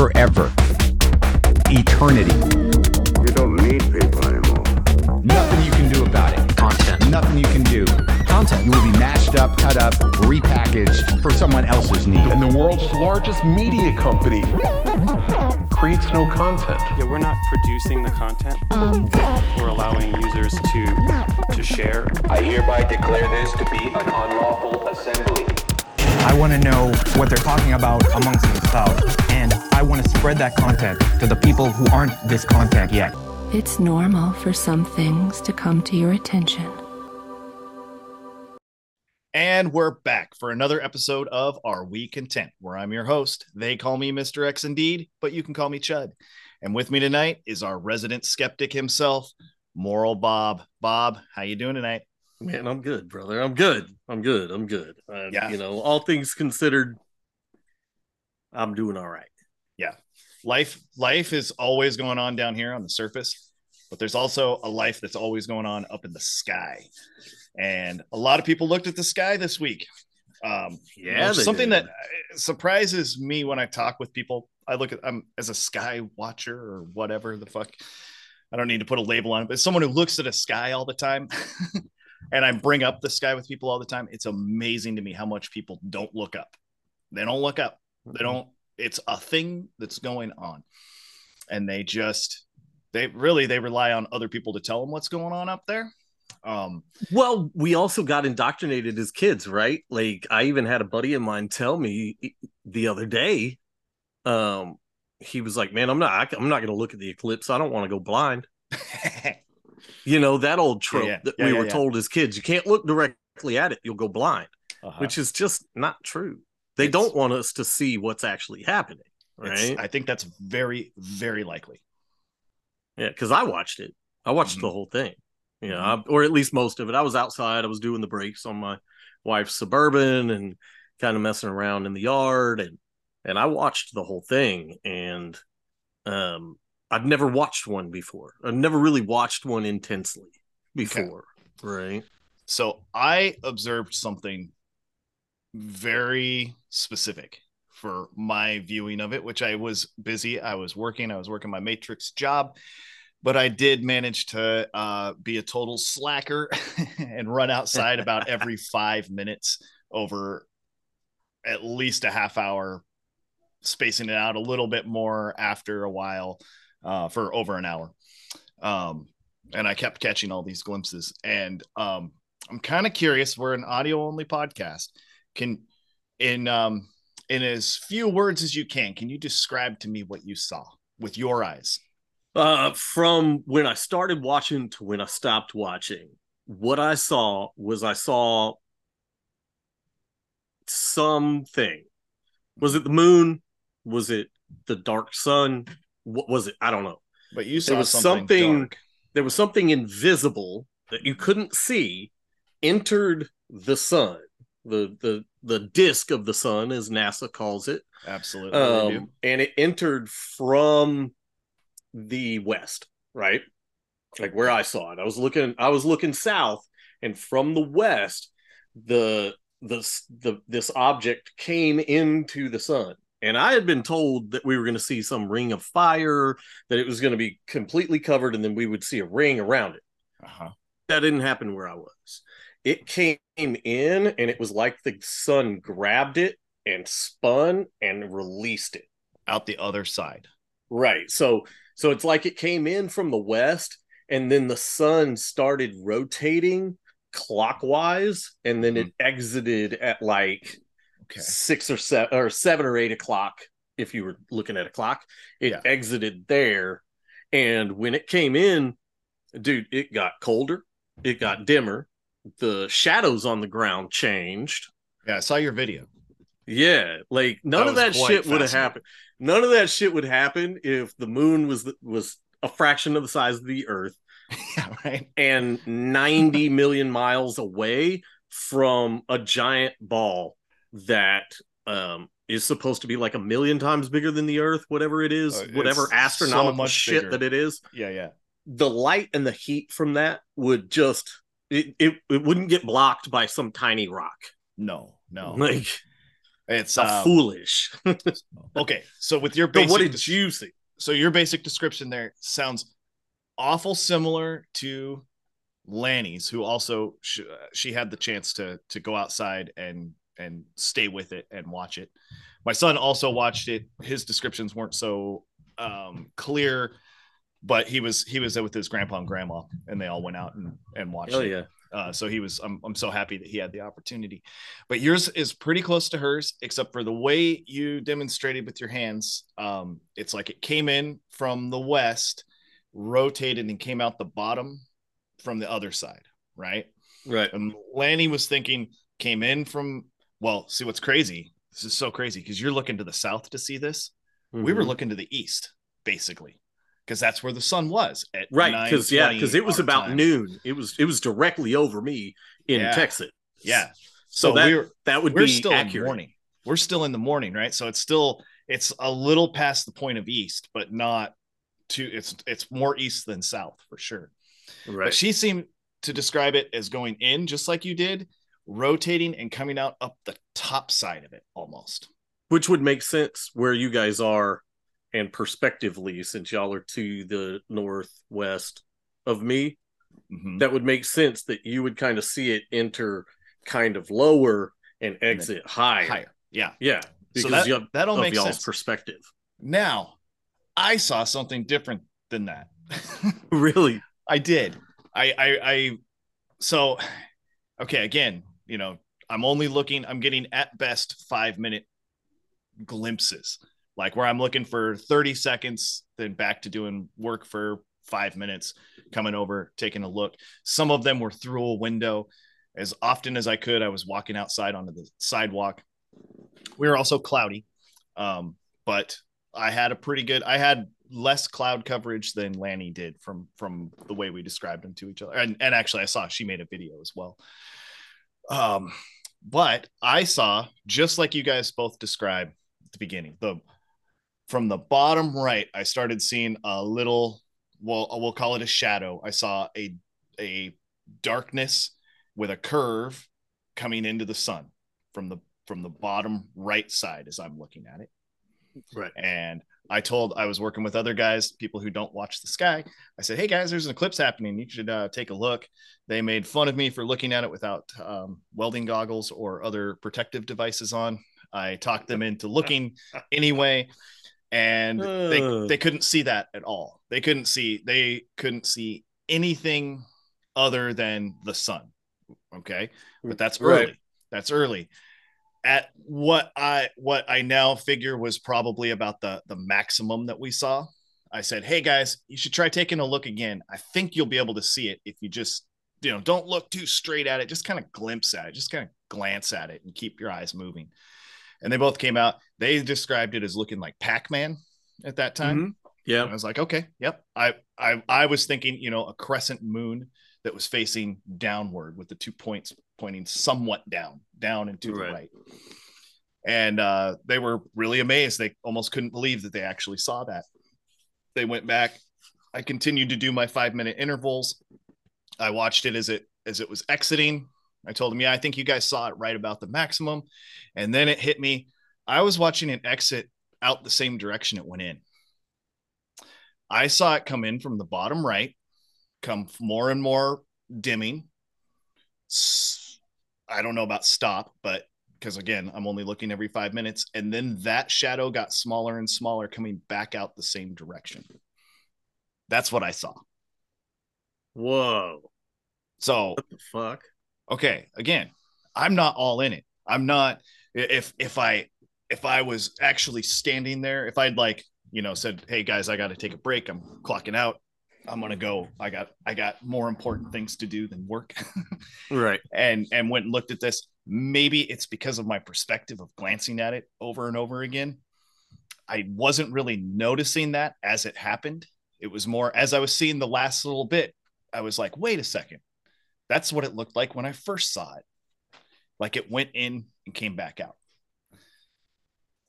forever. Eternity. You don't need people anymore. Nothing you can do about it. Content. Nothing you can do. Content. You will be mashed up, cut up, repackaged for someone else's need. And the world's largest media company creates no content. Yeah, we're not producing the content. We're allowing users to to share. I hereby declare this to be an unlawful assembly. I want to know what they're talking about amongst themselves. And I want to spread that content to the people who aren't this content yet. It's normal for some things to come to your attention. And we're back for another episode of Are We Content, where I'm your host. They call me Mr. X Indeed, but you can call me Chud. And with me tonight is our resident skeptic himself, Moral Bob. Bob, how you doing tonight? Man, I'm good, brother. I'm good. I'm good. I'm good. Uh, Yeah. You know, all things considered, I'm doing all right. Yeah. Life life is always going on down here on the surface, but there's also a life that's always going on up in the sky. And a lot of people looked at the sky this week. Um, you Yeah, know, something did. that uh, surprises me when I talk with people. I look at I'm as a sky watcher or whatever the fuck. I don't need to put a label on it, but someone who looks at a sky all the time. and I bring up the sky with people all the time. It's amazing to me how much people don't look up. They don't look up. They don't. It's a thing that's going on, and they just they really they rely on other people to tell them what's going on up there. Um, Well, we also got indoctrinated as kids, right? Like I even had a buddy of mine tell me the other day, um, he was like, "Man, I'm not. I'm not going to look at the eclipse. I don't want to go blind." You know that old trope yeah. that Yeah, we yeah, were yeah. told as kids: you can't look directly at it; you'll go blind. uh-huh. which is just not true. They It's- don't want us to see what's actually happening, right? I think that's very very likely. yeah, because I watched it. I watched Mhm. the whole thing, you know, Mhm. I- or at least most of it. I was outside. I was doing the brakes on my wife's suburban and kind of messing around in the yard, and and I watched the whole thing. And um, I've never watched one before. I've never really watched one intensely before, right? So I observed something very specific for my viewing of it, which I was busy. I was working. I was working my matrix job, but I did manage to uh, be a total slacker and run outside about every five minutes over at least a half hour, spacing it out a little bit more after a while uh, for over an hour. Um, and I kept catching all these glimpses. And um, I'm kind of curious. We're an audio only podcast. Can in um in as few words as you can, can you describe to me what you saw with your eyes? Uh, from when I started watching to when I stopped watching, what I saw was I saw something. Was it the moon? Was it the dark sun? What was it? I don't know. But you saw There was something, something-. There was something invisible that you couldn't see entered the sun, the the the disk of the sun, as NASA calls it, Absolutely. um, and it entered from the west, right? Like where I saw it. I was looking. I was looking south, and from the west, the the the this object came into the sun. And I had been told that we were going to see some ring of fire, that it was going to be completely covered, and then we would see a ring around it. Uh-huh. That didn't happen where I was. It came in, and it was like the sun grabbed it and spun and released it. Out the other side. Right. So so it's like it came in from the west and then the sun started rotating clockwise and then it exited at like Okay. six or seven or seven or eight o'clock if you were looking at a clock. It Yeah. exited there. And when it came in, dude, it got colder, it got dimmer, the shadows on the ground changed. Yeah, I saw your video. Yeah, like none That of that shit would have happened. None of that shit would happen if the moon was the, was a fraction of the size of the Earth yeah, right. and 90 million miles away from a giant ball that um is supposed to be like a million times bigger than the Earth, whatever it is, Uh, whatever so astronomical much shit bigger. that it is. Yeah, yeah. The light and the heat from that would just it, it, it wouldn't get blocked by some tiny rock. No, no. Like It's uh, foolish. okay. So with your but basic what did you see? so your basic description there sounds awful similar to Lanny's, who also sh- she had the chance to to go outside and and stay with it and watch it. My son also watched it. His descriptions weren't so um, clear, but he was he was with his grandpa and grandma, and they all went out and and watched Hell it. yeah. Uh, so he was. I'm, I'm so happy that he had the opportunity. But yours is pretty close to hers, except for the way you demonstrated with your hands. Um, it's like it came in from the west, rotated, and came out the bottom from the other side, right? Right. And Lanny was thinking came in from. Well, see what's crazy. This is so crazy because you're looking to the south to see this. We were Mhm. looking to the east, basically, because that's where the sun was at right because yeah because it was about time. noon. It was it was directly over me in Yeah. Texas. Yeah. So, So that we were that would we're be still in accurate. morning. We're still in the morning, right? So it's still it's a little past the point of east, but not too. It's it's more east than south for sure. Right. But she seemed to describe it as going in just like you did, rotating and coming out up the top side of it almost. Which would make sense where you guys are and perspectively, since y'all are to the northwest of me. Mhm. That would make sense that you would kind of see it enter kind of lower and exit higher. Higher, yeah. Yeah. So Because that, you- that'll make y'all's sense. perspective. Now, I saw something different than that. really? I did. I, I, I, so, okay. Again, you know, I'm only looking, I'm getting at best five minute glimpses, like where I'm looking for 30 seconds, then back to doing work for five minutes, coming over, taking a look. Some of them were through a window. As often as I could, I was walking outside onto the sidewalk. We were also cloudy, um, but I had a pretty good. I had less cloud coverage than Lanny did from from the way we described them to each other. And and actually, I saw she made a video as well. Um, but I saw just like you guys both described at the beginning. The from the bottom right, I started seeing a little. Well, we'll call it a shadow. I saw a a darkness with a curve coming into the sun from the from the bottom right side as I'm looking at it. Right. And I told I was working with other guys, people who don't watch the sky. I said, "Hey guys, there's an eclipse happening. You should uh, take a look." They made fun of me for looking at it without um, welding goggles or other protective devices on. I talked them into looking anyway, and they they couldn't see that at all. They couldn't see they couldn't see anything other than the sun. Okay, but that's early. Right. That's early at what I what I now figure was probably about the the maximum that we saw. I said, "Hey guys, you should try taking a look again. I think you'll be able to see it if you just, you know, don't look too straight at it. Just kind of glimpse at it. Just kind of glance at it and keep your eyes moving." And they both came out. They described it as looking like Pac-Man at that time. Mhm. Yeah. And I was like, okay, yep. I I I was thinking, you know, a crescent moon that was facing downward with the two points pointing somewhat down, down and to Right. the right. And uh, they were really amazed. They almost couldn't believe that they actually saw that. They went back. I continued to do my five minute intervals. I watched it as it as it was exiting. I told them, yeah, I think you guys saw it right about the maximum. And then it hit me. I was watching it exit out the same direction it went in. I saw it come in from the bottom right, come more and more dimming. I don't know about stop, but because again, I'm only looking every five minutes. And then that shadow got smaller and smaller, coming back out the same direction. That's what I saw. Whoa. So What the fuck? okay again i'm not all in it i'm not if if i if i was actually standing there if i'd like you know said hey guys i got to take a break i'm clocking out i'm gonna go i got i got more important things to do than work. Right. and and went and looked at this. Maybe it's because of my perspective of glancing at it over and over again. I wasn't really noticing that as it happened. It was more as i was seeing the last little bit i was like wait a second. That's what it looked like when i first saw it. Like it went in and came back out.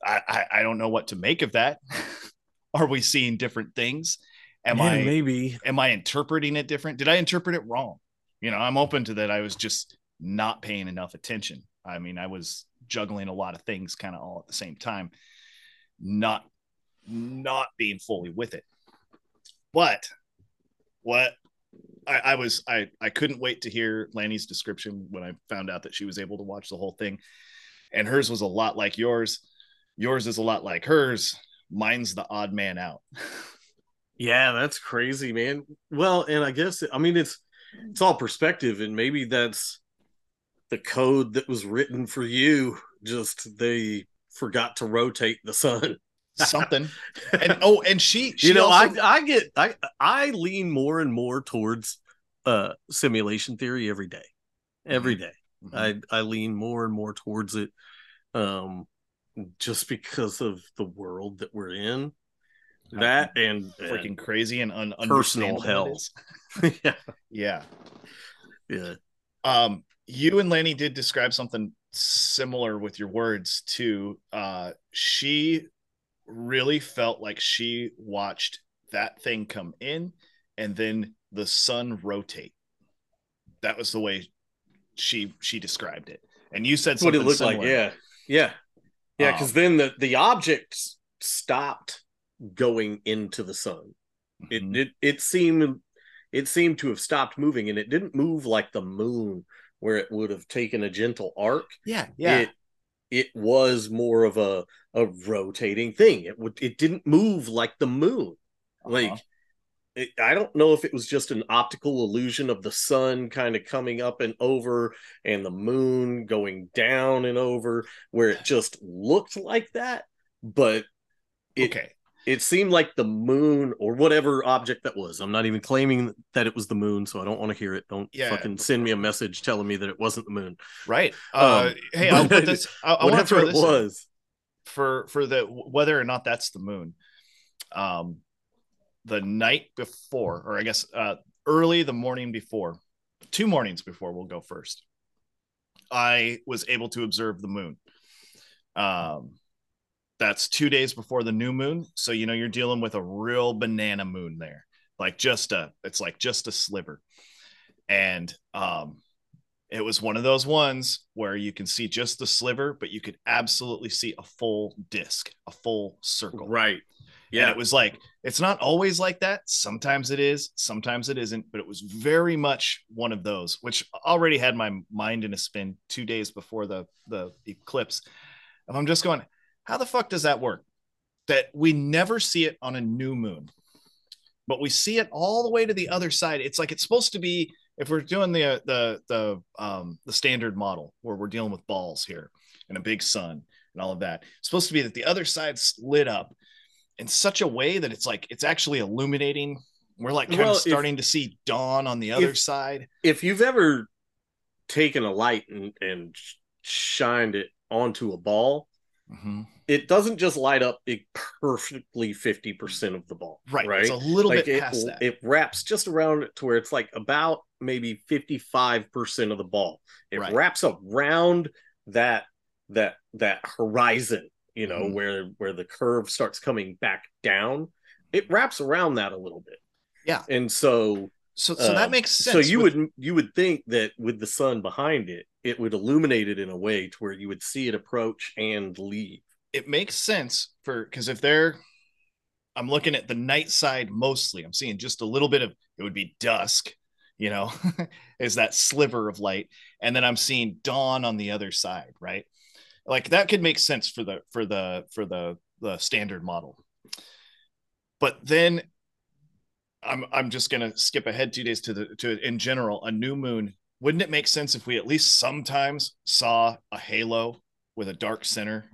I i, I don't know what to make of that. Are we seeing different things am Yeah, i maybe? am I interpreting it different? Did I interpret it wrong? You know, I'm open to that. I was just not paying enough attention. I mean, I was juggling a lot of things kind of all at the same time, not not being fully with it. But what I, I was I I couldn't wait to hear Lanny's description when I found out that she was able to watch the whole thing. And hers was a lot like yours. Yours is a lot like hers. Mine's the odd man out. Yeah, that's crazy, man. Well, and I guess I mean it's it's all perspective, and maybe that's the code that was written for you. Just they forgot to rotate the sun. Something. and oh, and she, she you know, also- I I get I I lean more and more towards uh simulation theory every day. Every day. Mhm. I I lean more and more towards it. Um just because of the world that we're in. That and freaking crazy and un- personal hell. yeah. Yeah. Yeah. Um, you and Lanny did describe something similar with your words too. Uh, she really felt like she watched that thing come in and then the sun rotate. That was the way she she described it. And you said That's what something it looked similar. like. Yeah. Yeah. Yeah. Um, Because then the, the object stopped going into the sun. It, Mhm. it it seemed it seemed to have stopped moving and it didn't move like the moon where it would have taken a gentle arc. yeah, yeah. It it was more of a a rotating thing. It would it didn't move like the moon. Like Uh-huh. it, I don't know if it was just an optical illusion of the sun kind of coming up and over and the moon going down and over where it just looked like that, but it okay. It seemed like the moon or whatever object that was. I'm not even claiming that it was the moon, so I don't want to hear it. Don't Yeah. fucking send me a message telling me that it wasn't the moon. Right. Uh, Um, hey, I'll put this. I, I Whatever it this was. for for the whether or not that's the moon um the night before or i guess uh early the morning before two mornings before we'll go first i was able to observe the moon um that's two days before the new moon so you know you're dealing with a real banana moon there like just a it's like just a sliver and um it was one of those ones where you can see just the sliver, but you could absolutely see a full disc, a full circle. Right. Yeah. it was like, it's not always like that. Sometimes it is, sometimes it isn't, but it was very much one of those, which already had my mind in a spin two days before the, the eclipse. And I'm just going, how the fuck does that work? That we never see it on a new moon, but we see it all the way to the other side. It's like it's supposed to be if we're doing the the the um the standard model where we're dealing with balls here and a big sun and all of that it's supposed to be that the other side's lit up in such a way that it's like it's actually illuminating we're like kind Well, of if- starting to see dawn on the other if- side If you've ever taken a light and, and shined it onto a ball, Mhm. it doesn't just light up it perfectly 50% of the ball. right Right. it's a little like bit it, past that it wraps just around to where it's like about maybe 55% of the ball. It Right. wraps around that that that horizon, you know, Mhm. where where the curve starts coming back down. It wraps around that a little bit. Yeah. And so so so that um, makes sense So you with- would you would think that with the sun behind it, it would illuminate it in a way to where you would see it approach and leave. it makes sense for because if they're I'm looking at the night side mostly. I'm seeing just a little bit of it would be dusk, you know, is that sliver of light, and then I'm seeing dawn on the other side, right? Like that could make sense for the for the for the the standard model. But then I'm I'm just gonna skip ahead two days to the to in general a new moon. Wouldn't it make sense if we at least sometimes saw a halo with a dark center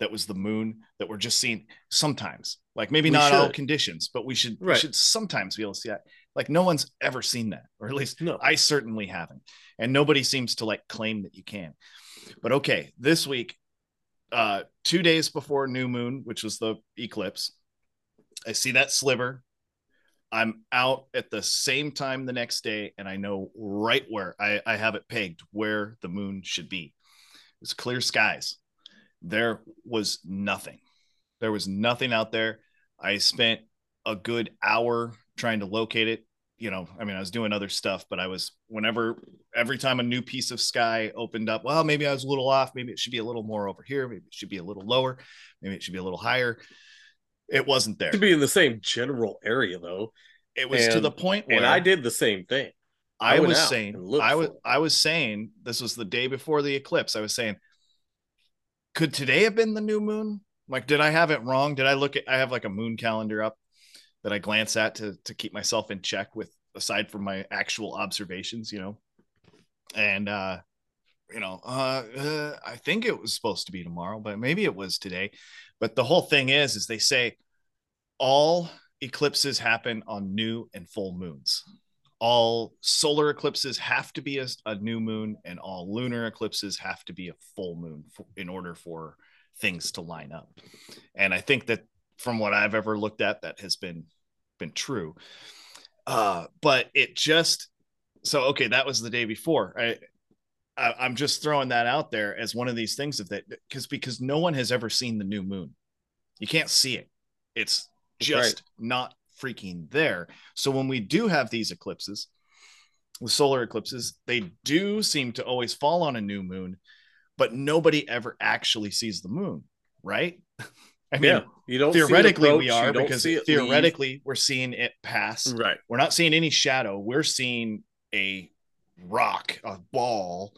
that was the moon that we're just seeing sometimes like maybe We not all conditions but we should we Right. should sometimes be able to see that like no one's ever seen that or at least No. i certainly haven't and nobody seems to like claim that you can but okay this week uh two days before new moon which was the eclipse i see that sliver i'm out at the same time the next day and i know right where i, I have it pegged where the moon should be it's clear skies there was nothing. There was nothing out there. I spent a good hour trying to locate it. you know, I mean, I was doing other stuff, but I was whenever every time a new piece of sky opened up, well, maybe I was a little off. Maybe it should be a little more over here. Maybe it should be a little lower. Maybe it should be a little higher. It wasn't there. To be in the same general area though. It was to the point where And I did the same thing. I I was saying, I was. I was saying, this was the day before the eclipse. I was saying, could today have been the new moon? Like, did I have it wrong? Did I look at? I have like a moon calendar up that I glance at to to keep myself in check with, aside from my actual observations, you know. And uh, you know, uh, uh, I think it was supposed to be tomorrow, but maybe it was today. But the whole thing is, is they say all eclipses happen on new and full moons. All solar eclipses have to be a, a new moon and all lunar eclipses have to be a full moon f- in order for things to line up. And i think that from what i've ever looked at that has been been true. Uh but it just so okay that was the day before i, I i'm just throwing that out there as one of these things of that because because no one has ever seen the new moon you can't see it it's just not freaking there. So when we do have these eclipses, the solar eclipses, they do seem to always fall on a new moon, but nobody ever actually sees the moon, right? I mean, yeah, you don't theoretically we are because it leave. theoretically we're seeing it pass. right? We're not seeing any shadow. We're seeing a rock, a ball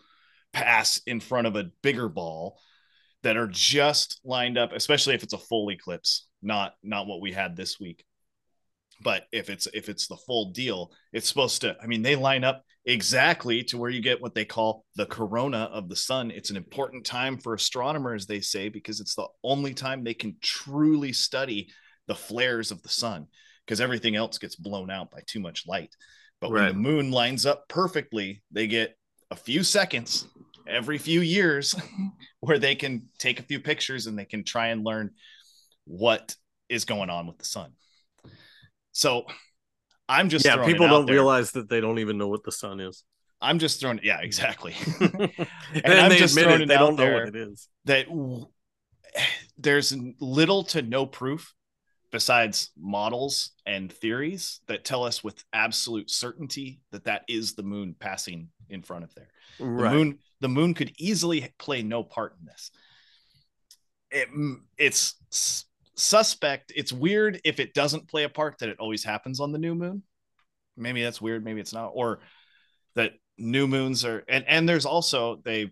pass in front of a bigger ball that are just lined up, especially if it's a full eclipse, not not what we had this week. But if it's if it's the full deal, it's supposed to, I mean, they line up exactly to where you get what they call the corona of the sun. It's an important time for astronomers, they say, because it's the only time they can truly study the flares of the sun because everything else gets blown out by too much light. But when the moon lines up perfectly, they get a few seconds every few years where they can take a few pictures and they can try and learn what is going on with the sun. So I'm just yeah, people don't there. realize that they don't even know what the sun is. I'm just throwing yeah, exactly. and I'm they just admit it, they don't know what it is. that w- there's little to no proof besides models and theories that tell us with absolute certainty that that is the moon passing in front of there. The moon the moon could easily play no part in this. It, it's suspect. It's weird if it doesn't play a part that it always happens on the new moon. Maybe that's weird. Maybe it's not. Or that new moons are and and there's also they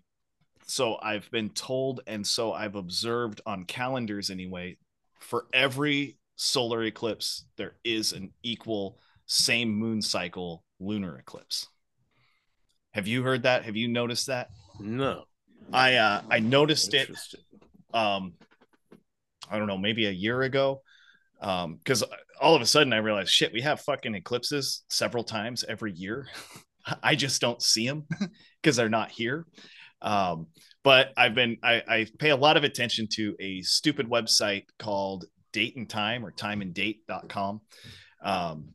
so I've been told and so I've observed on calendars anyway for every solar eclipse there is an equal same moon cycle lunar eclipse. Have you heard that? Have you noticed that? No. I uh I noticed it um I don't know, maybe a year ago. Um, because all of a sudden I realized shit, we have fucking eclipses several times every year. I just don't see them because they're not here. Um, but I've been I, I pay a lot of attention to a stupid website called date and time or time timeanddate.com. Um,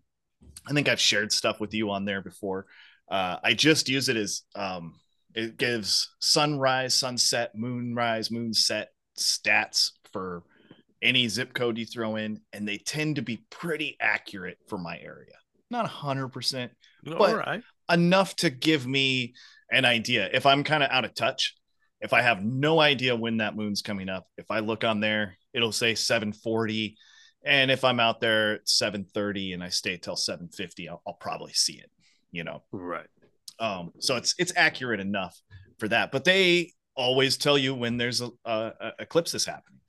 I think I've shared stuff with you on there before. Uh, I just use it as um, it gives sunrise, sunset, moonrise, moonset stats for any zip code you throw in, and they tend to be pretty accurate for my area. Not 100%, But- right. enough to give me an idea. If I'm kind of out of touch, if I have no idea when that moon's coming up, if I look on there, it'll say 740. And if I'm out there at 730 and I stay till 750, I'll, I'll probably see it, you know. Right. Um, so it's it's accurate enough for that. But they always tell you when there's a, a, a eclipse is happening.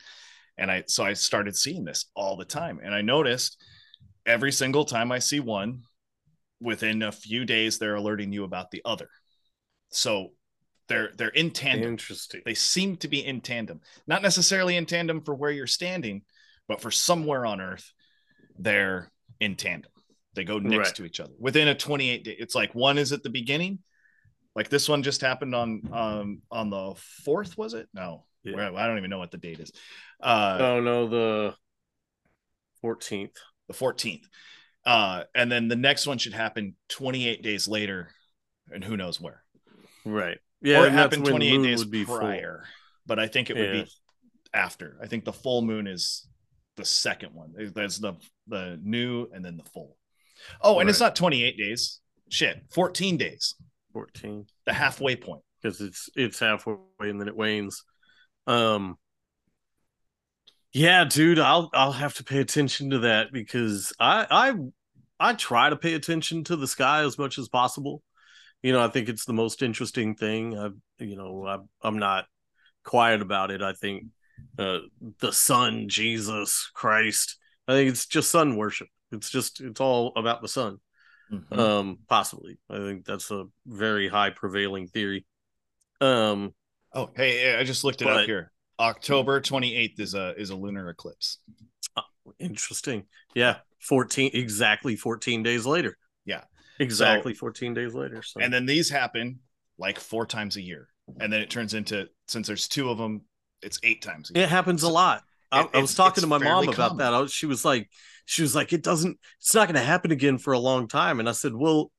And I so I started seeing this all the time. And I noticed every single time I see one, within a few days, they're alerting you about the other. So they're they're in tandem. Interesting. They seem to be in tandem. Not necessarily in tandem for where you're standing, but for somewhere on Earth, they're in tandem. They go next Right. to each other within a 28 day. It's like one is at the beginning. Like this one just happened on um on the fourth, was it? No, Yeah. I don't even know what the date is. Uh Oh no, the fourteenth. the 14th. Uh, and then the next one should happen 28 days later, and who knows where. Right. Yeah, or it happened 28 days would be full. prior, but I think it would Yeah. be after. I think the full moon is the second one. That's the the new and then the full. Oh, and it's not 28 days. Shit, 14 days. 14 The halfway point. because it's it's halfway and then it wanes. Um Yeah, dude, I'll I'll have to pay attention to that because I I I try to pay attention to the sky as much as possible. You know, I think it's the most interesting thing. I you know, I I'm not quiet about it. I think uh the sun, Jesus Christ. I think it's just sun worship. It's just it's all about the sun. Mhm. Um possibly. I think that's a very high prevailing theory. Um oh, hey, I just looked it up here. October 28th is a is a lunar eclipse. Interesting. Yeah, 14 exactly 14 days later. Exactly 14 days later. So And then these happen like four times a year. And then it turns into since there's two of them, it's eight times a year. it happens a lot. I, It- I was talking to my mom about common. that. I was, she was like, she was like, it doesn't, it's not going to happen again for a long time. And I said, well,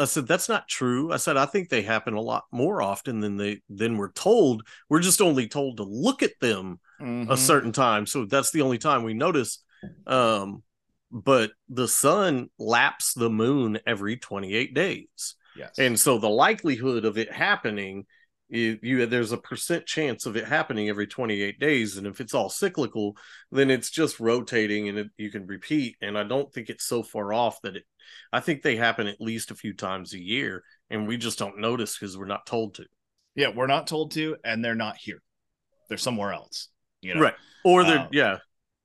I said that's not true. I said I think they happen a lot more often than they than we're told. We're just only told to look at them a Mhm. certain time. So that's the only time we notice. Um, but the sun laps the moon every 28 days. Yes. And so the likelihood of it happening, you, you there's a percent chance of it happening every 28 days. And if it's all cyclical, then it's just rotating and it, you can repeat. And I don't think it's so far off that it, I think they happen at least a few times a year and we just don't notice because we're not told to. yeah, we're not told to, and they're not here. They're somewhere else. You know, Right. Or they're, Um, yeah.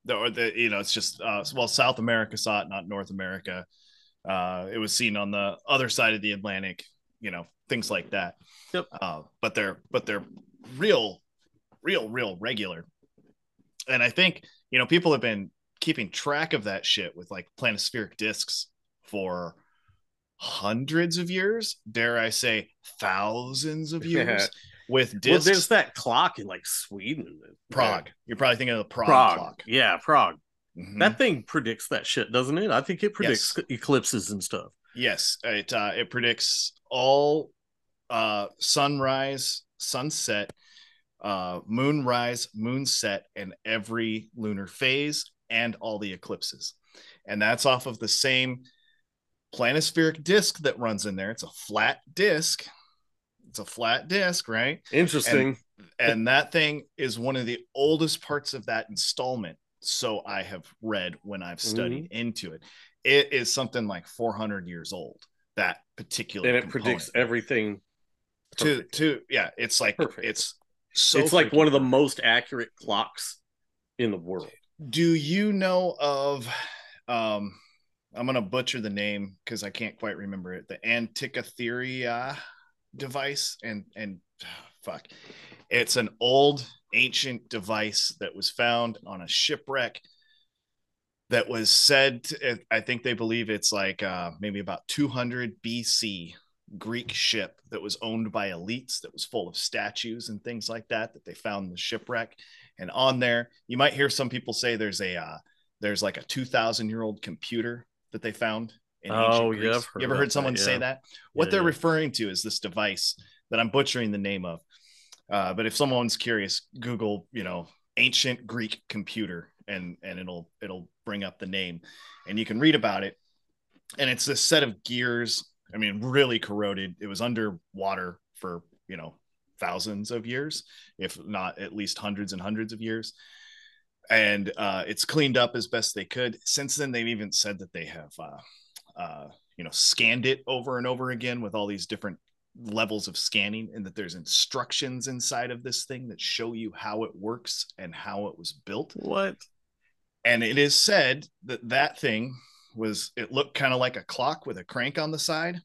The, or the you know it's just uh well south america saw it not north america. Uh it was seen on the other side of the atlantic you know things like that. Yep. uh but they're but they're real real real regular. And i think you know people have been keeping track of that shit with like planispheric discs for hundreds of years. Dare i say thousands of years with Well, there's that clock in like Sweden. prague you're probably thinking of the prague, Prague. clock Yeah, Prague. Mhm. That thing predicts that shit, doesn't it? I think it predicts eclipses and stuff. Yes, it uh, it predicts all uh, sunrise, sunset, uh, moonrise, moonset, and every lunar phase, and all the eclipses. And that's off of the same planispheric disk that runs in there. It's a flat disk. It's a flat disk, right? Interesting. And that thing is one of the oldest parts of that installment. So I have read when I've studied Mm-hmm. into it. It is something like 400 years old. That particular and it component. predicts everything. to to yeah. It's like Perfect. it's so. it's like one of the most accurate clocks in the world. Do you know of? Um, I'm gonna butcher the name because I can't quite remember it. The Antikythera device, and and fuck, it's an old ancient device that was found on a shipwreck. That was said. To, I think they believe it's like uh, maybe about 200 BC Greek ship that was owned by elites that was full of statues and things like that that they found in the shipwreck. And on there, you might hear some people say there's a uh, there's like a 2,000 year old computer that they found. Oh, yeah, Greece. You ever heard that, someone say that? What Yeah, they're yeah. referring to is this device that I'm butchering the name of. Uh, but if someone's curious, Google, you know, ancient Greek computer, and and it'll it'll bring up the name, and you can read about it. And it's this set of gears. I mean, really corroded. It was underwater for you know thousands of years, if not at least hundreds and hundreds of years. And uh, it's cleaned up as best they could. Since then, they've even said that they have, uh, uh, you know, scanned it over and over again with all these different levels of scanning, and that there's instructions inside of this thing that show you how it works and how it was built. What? and it is said that that thing was it looked kind of like a clock with a crank on the side.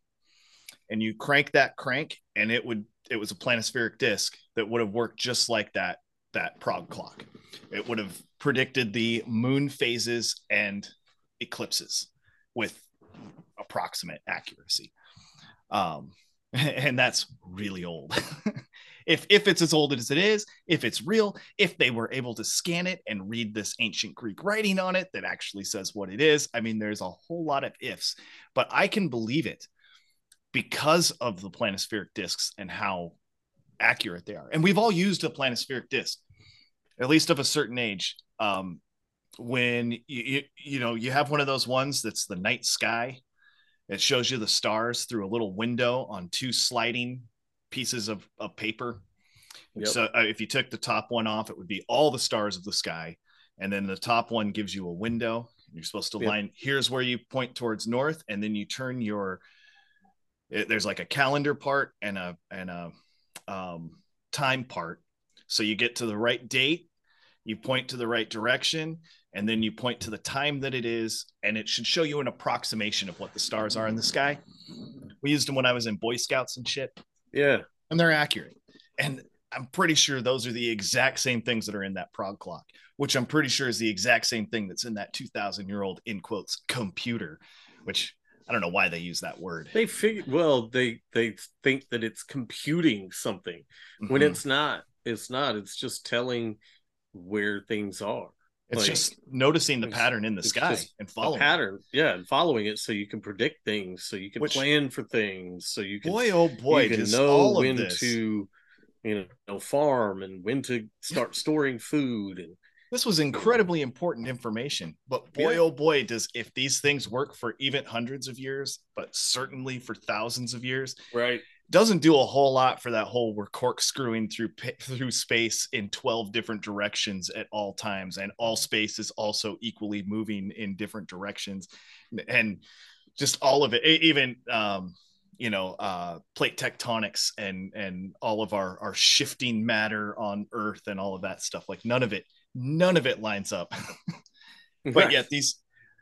And you crank that crank and it would it was a planispheric disc that would have worked just like that that Prague clock. It would have predicted the moon phases and eclipses with approximate accuracy. Um and that's really old. If if it's as old as it is if it's real if they were able to scan it and read this ancient greek writing on it that actually says what it is i mean there's a whole lot of ifs but i can believe it because of the planispheric discs and how accurate they are. And we've all used a planispheric disc at least of a certain age. Um when you, you you know you have one of those ones that's the night sky it shows you the stars through a little window on two sliding pieces of, of paper Yep. so uh, if you took the top one off it would be all the stars of the sky and then the top one gives you a window you're supposed to Yep. line here's where you point towards north and then you turn your it, there's like a calendar part and a and a um, time part so you get to the right date you point to the right direction and then you point to the time that it is and it should show you an approximation of what the stars are in the sky we used them when i was in boy scouts and shit Yeah. and they're accurate and i'm pretty sure those are the exact same things that are in that Prague clock which i'm pretty sure is the exact same thing that's in that 2000 year old in quotes computer which i don't know why they use that word They figure well, they they think that it's computing something when Mhm. it's not. It's not. It's just telling where things are. It's like, just noticing the pattern in the sky and following it. pattern. Yeah, and following it so you can predict things, so you can Which- plan for things, so you can boy oh boy you can know all when this to you know farm and when to start storing food and This was incredibly important information, but boy, Yeah. oh boy, does if these things work for even hundreds of years, but certainly for thousands of years, right. Doesn't do a whole lot for that whole we're corkscrewing through through space in 12 different directions at all times and all space is also equally moving in different directions and just all of it even um you know uh plate tectonics and and all of our our shifting matter on earth and all of that stuff like none of it none of it lines up. But yet these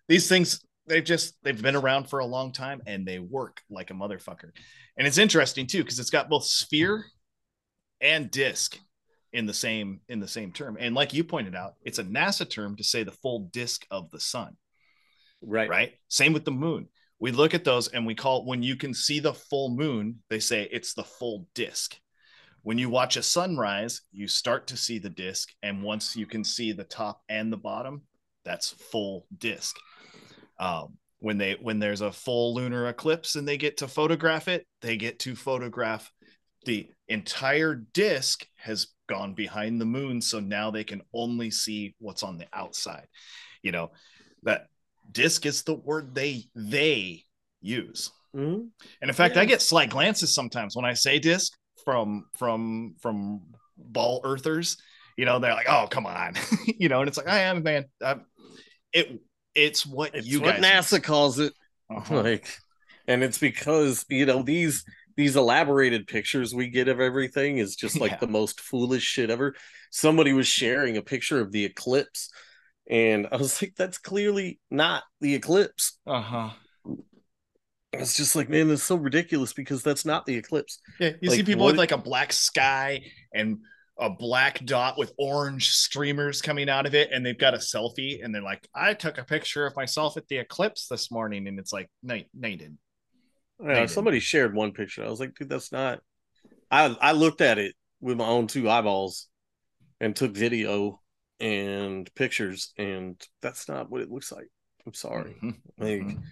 these things they've just they've been around for a long time and they work like a motherfucker. And it's interesting too because it's got both sphere and disk in the same in the same term. And like you pointed out it's a nasa term to say the full disk of the sun. Right. right? Same with the moon. We look at those and we call when you can see the full moon they say it's the full disk. When you watch a sunrise you start to see the disk. And once you can see the top and the bottom that's full disk um, when they when there's a full lunar eclipse and they get to photograph it they get to photograph the entire disk has gone behind the moon so now they can only see what's on the outside. You know that disk is the word they they use. Mhm. and in fact Yeah. i get sly glances sometimes when i say disk from from from ball earthers. You know they're like oh come on. You know and it's like i am man. I it it's what It's you what guys NASA calls it. Uh-huh. Like, and it's because you know these these elaborated pictures we get of everything is just like Yeah. the most foolish shit ever. Somebody was sharing a picture of the eclipse, and I was like, "That's clearly not the eclipse." uh-huh It's just like, man, that's so ridiculous because that's not the eclipse. yeah you see people what- with like a black sky and a black dot with orange streamers coming out of it and they've got a selfie and they're like i took a picture of myself at the eclipse this morning and it's like no, no you didn't Yeah, somebody shared one picture. I was like, dude, that's not. I I looked at it with my own two eyeballs, and took video and pictures, and that's not what it looks like. I'm sorry. Mhm. Like, Mhm.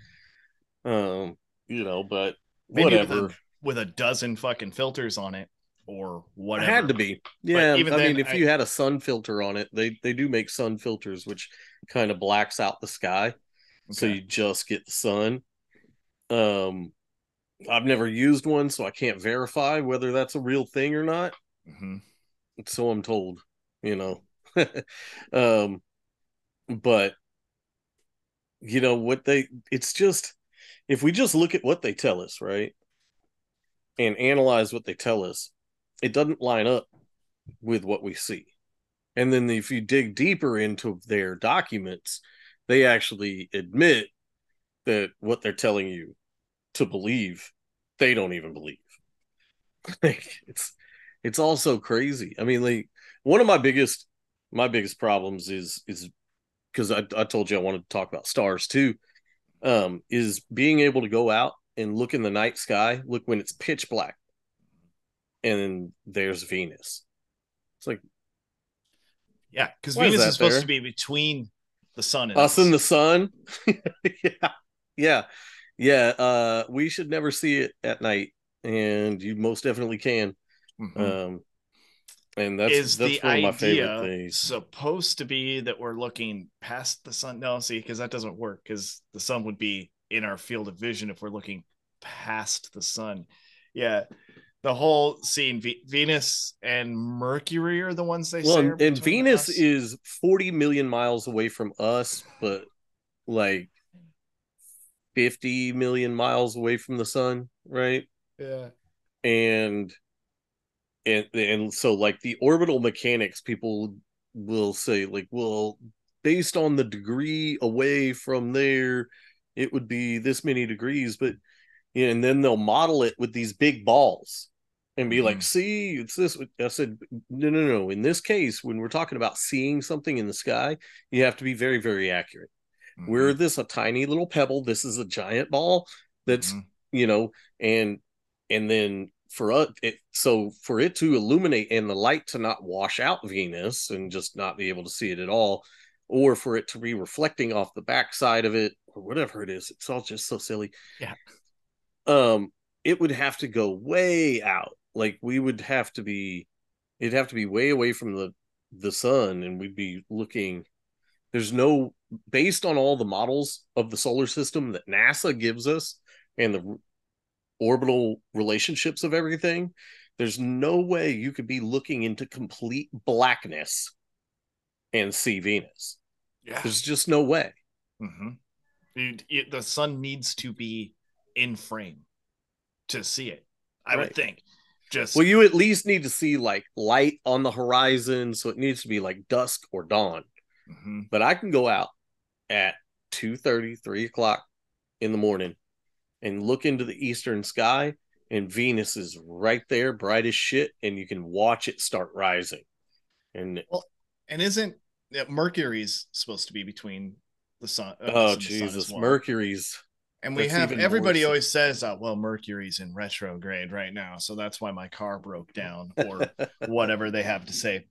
um, you know, but Maybe with whatever. a, with a dozen fucking filters on it or It whatever. had to be. Yeah, I then, mean, if I- you had a sun filter on it, they they do make sun filters, which kind of blacks out the sky, so you just get the sun. Um, I've never used one, so I can't verify whether that's a real thing or not. Mhm. so I'm told, you know. um but you know what they it's just if we just look at what they tell us, right? And analyze what they tell us, it doesn't line up with what we see. And then if you dig deeper into their documents, they actually admit that what they're telling you to believe, they don't even believe. like it's all so crazy. I mean, like one of my biggest my biggest problems is is because I, I told you I wanted to talk about stars too. Um, is being able to go out and look in the night sky, look when it's pitch black, and then there's Venus. It's like Yeah, because Venus is is supposed to be between the sun and us and the sun. yeah, yeah, yeah. Uh, we should never see it at night, and you most definitely can. Mhm. Um, and that's is that's the one of my favorite idea supposed to be that we're looking past the sun? No, see, because that doesn't work because the sun would be in our field of vision if we're looking past the sun. Yeah. The whole scene, V- Venus and Mercury are the ones they Well, say. and, are and between Venus us. is 40 million miles away from us, but like 50 million miles away from the sun, right? yeah. And and and so like the orbital mechanics people will say like, well, based on the degree away from there, it would be this many degrees, but yeah, and then they'll model it with these big balls and be like, Mhm. see, it's this. I said, no, no, no. In this case, when we're talking about seeing something in the sky, you have to be very, very accurate. Mhm. We're this a tiny little pebble. This is a giant ball that's, Mhm. you know, and and then for us, it, so for it to illuminate and the light to not wash out Venus and just not be able to see it at all, or for it to be reflecting off the backside of it or whatever it is, it's all just so silly. Yeah. Um, it would have to go way out. Like we would have to be, it'd have to be way away from the the sun, and we'd be looking. There's no based on all the models of the solar system that NASA gives us and the orbital relationships of everything. There's no way you could be looking into complete blackness and see Venus. Yeah. There's just no way. hmm the sun needs to be in frame to see it. I would think. Just Well, you at least need to see like light on the horizon, so it needs to be like dusk or dawn. Mhm. But I can go out at 2 3 o'clock in the morning and look into the eastern sky, and Venus is right there, bright as shit, and you can watch it start rising. And and isn't Mercury's supposed to be between the sun? uh, oh Jesus, well. Mercury's And we that's have everybody so. always says, uh, "Well, Mercury's in retrograde right now, so that's why my car broke down," or whatever they have to say.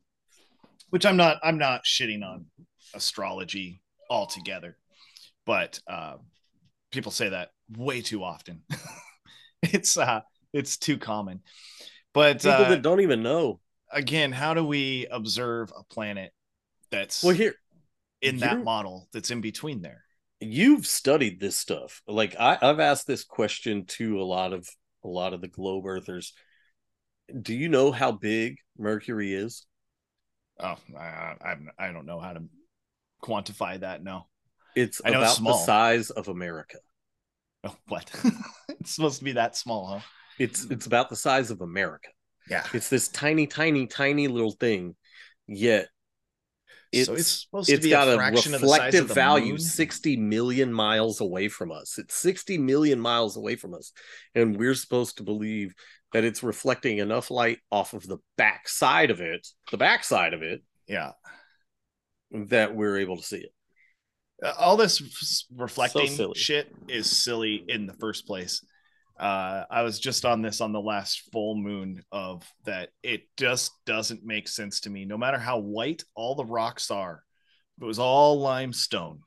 Which I'm not. I'm not shitting on astrology altogether, but uh, people say that way too often. it's uh, it's too common. But people uh, that don't even know. again, how do we observe a planet that's Well, here in that model that's in between there? You've studied this stuff. Like I, I've asked this question to a lot of a lot of the globe earthers. Do you know how big Mercury is? Oh, I, I'm I don't know how to quantify that. No. It's I about it's the size of America. Oh, what? it's supposed to be that small, huh? It's it's about the size of America. Yeah. It's this tiny, tiny, tiny little thing. Yet it's so it's supposed to be got a a fraction of the size reflective of the value moon? 60 million miles away from us. It's 60 million miles away from us. And we're supposed to believe that it's reflecting enough light off of the back side of it, the back side of it, Yeah. that we're able to see it. Uh, all this reflecting silly. shit is silly in the first place. Uh, I was just on this on the last full moon of that. It just doesn't make sense to me. No matter how white all the rocks are, it was all limestone,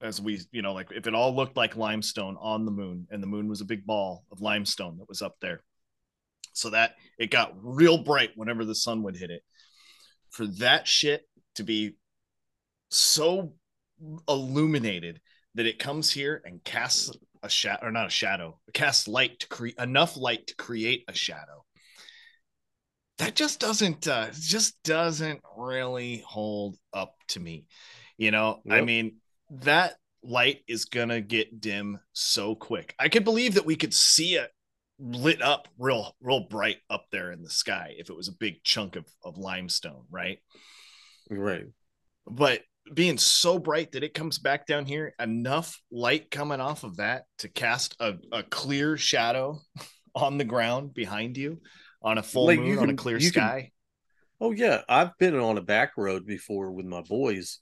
as we, you know, like if it all looked like limestone on the moon, and the moon was a big ball of limestone that was up there, so that it got real bright whenever the sun would hit it. For that shit to be so illuminated that it comes here and casts a shadow or not a shadow casts light to create enough light to create a shadow. That just doesn't uh just doesn't really hold up to me you know? I mean that light is gonna get dim so quick. I could believe that we could see it lit up real real bright up there in the sky if it was a big chunk of, of limestone right? Right. but being so bright that it comes back down here, enough light coming off of that to cast a, a clear shadow on the ground behind you on a full Like, moon you on a clear you can- sky. Oh yeah, I've been on a back road before with my boys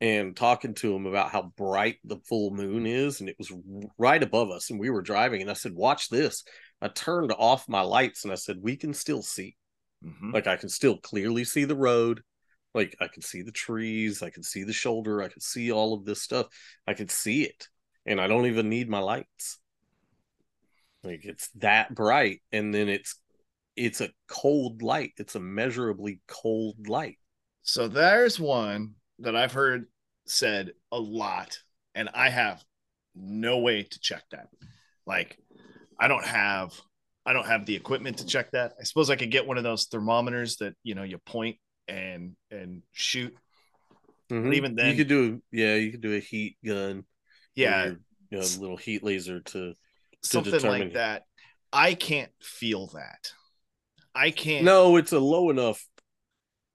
and talking to them about how bright the full moon is and it was right above us and we were driving and I said watch this. I turned off my lights and I said we can still see. Mhm. Like I can still clearly see the road. Like I can see the trees, I can see the shoulder, I can see all of this stuff. I can see it and I don't even need my lights. Like it's that bright and then it's it's a cold light. It's a measurably cold light. So there's one that I've heard said a lot, and I have no way to check that. Like, I don't have I don't have the equipment to check that. I suppose I could get one of those thermometers that you know you point and and shoot. Mhm. even then- you could do yeah, you could do a heat gun. Yeah, or, you know, little heat laser to something determine- like that. I can't feel that. I can't no, it's a low enough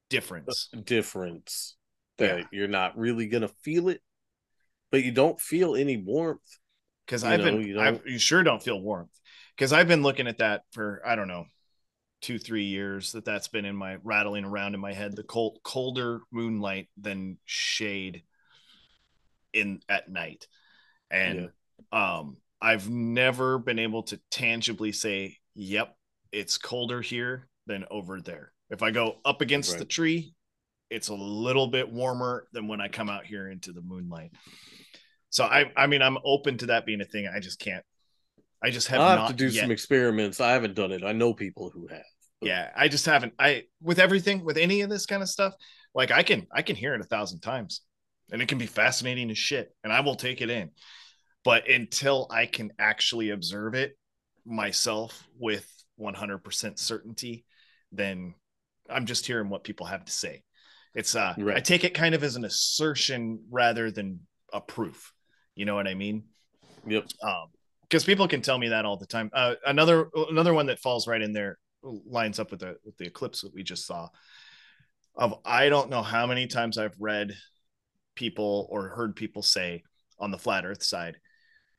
difference. difference that Yeah. you're not really gonna feel it, but you don't feel any warmth. because I've know, been, you I don't- you sure don't feel warmth because I've been looking at that for I don't know two three years that that's been in my rattling around in my head the cold colder moonlight than shade in at night and um I've never been able to tangibly say yep it's colder here than over there if I go up against the tree it's a little bit warmer than when I come out here into the moonlight so I, I mean, I'm open to that being a thing. I just can't. I just have I'll have not to do yet. some experiments. I haven't done it. I know people who have. Yeah, I just haven't. I with everything with any of this kind of stuff, like I can I can hear it a thousand times, and it can be fascinating as shit, and I will take it in. But until I can actually observe it myself with 100% certainty, then I'm just hearing what people have to say. It's uh, I take it kind of as an assertion rather than a proof. You know what I mean? Yep. um because people can tell me that all the time uh another another one that falls right in there lines up with the with the eclipse that we just saw. Of i don't know how many times i've read people or heard people say on the flat earth side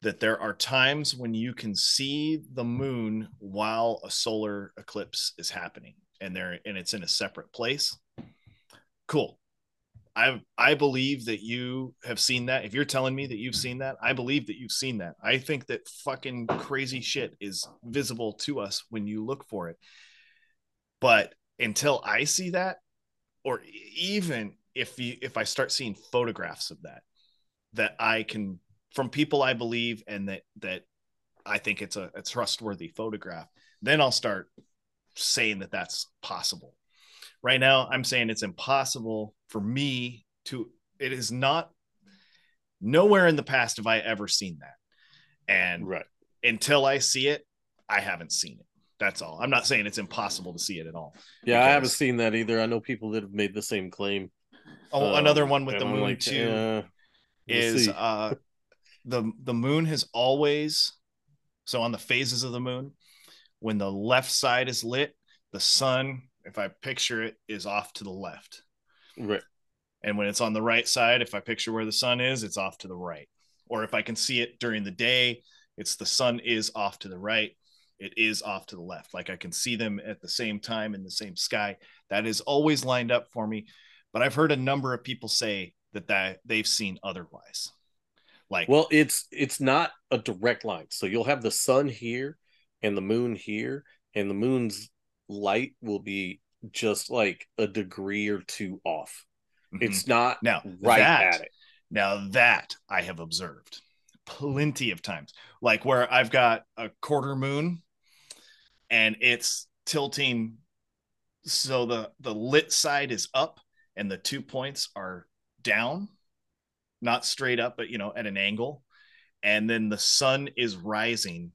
that there are times when you can see the moon while a solar eclipse is happening and there and it's in a separate place. Cool I I believe that you have seen that. If you're telling me that you've seen that, I believe that you've seen that. I think that fucking crazy shit is visible to us when you look for it. But until I see that, or even if you if I start seeing photographs of that, that I can from people I believe and that that I think it's a, a trustworthy photograph, then I'll start saying that that's possible right now i'm saying it's impossible for me to it is not nowhere in the past have i ever seen that and Right. until i see it i haven't seen it that's all i'm not saying it's impossible to see it at all Yeah, I haven't seen that either. I know people that have made the same claim. oh Um, another one with the I'm moon like, too eh, we'll is uh the the moon has always so on the phases of the moon when the left side is lit the sun if i picture it is off to the left. Right. and when it's on the right side if i picture where the sun is it's off to the right. Or if i can see it during the day it's the sun is off to the right it is off to the left. Like i can see them at the same time in the same sky. That is always lined up for me. But i've heard a number of people say that that they've seen otherwise. Like Well, it's it's not a direct line. So you'll have the sun here and the moon here, and the moon's light will be just like a degree or two off. mhm. It's not now right that, at it. Now that I have observed plenty of times, like where I've got a quarter moon and it's tilting so the the lit side is up and the two points are down, not straight up, but you know, at an angle. And then the sun is rising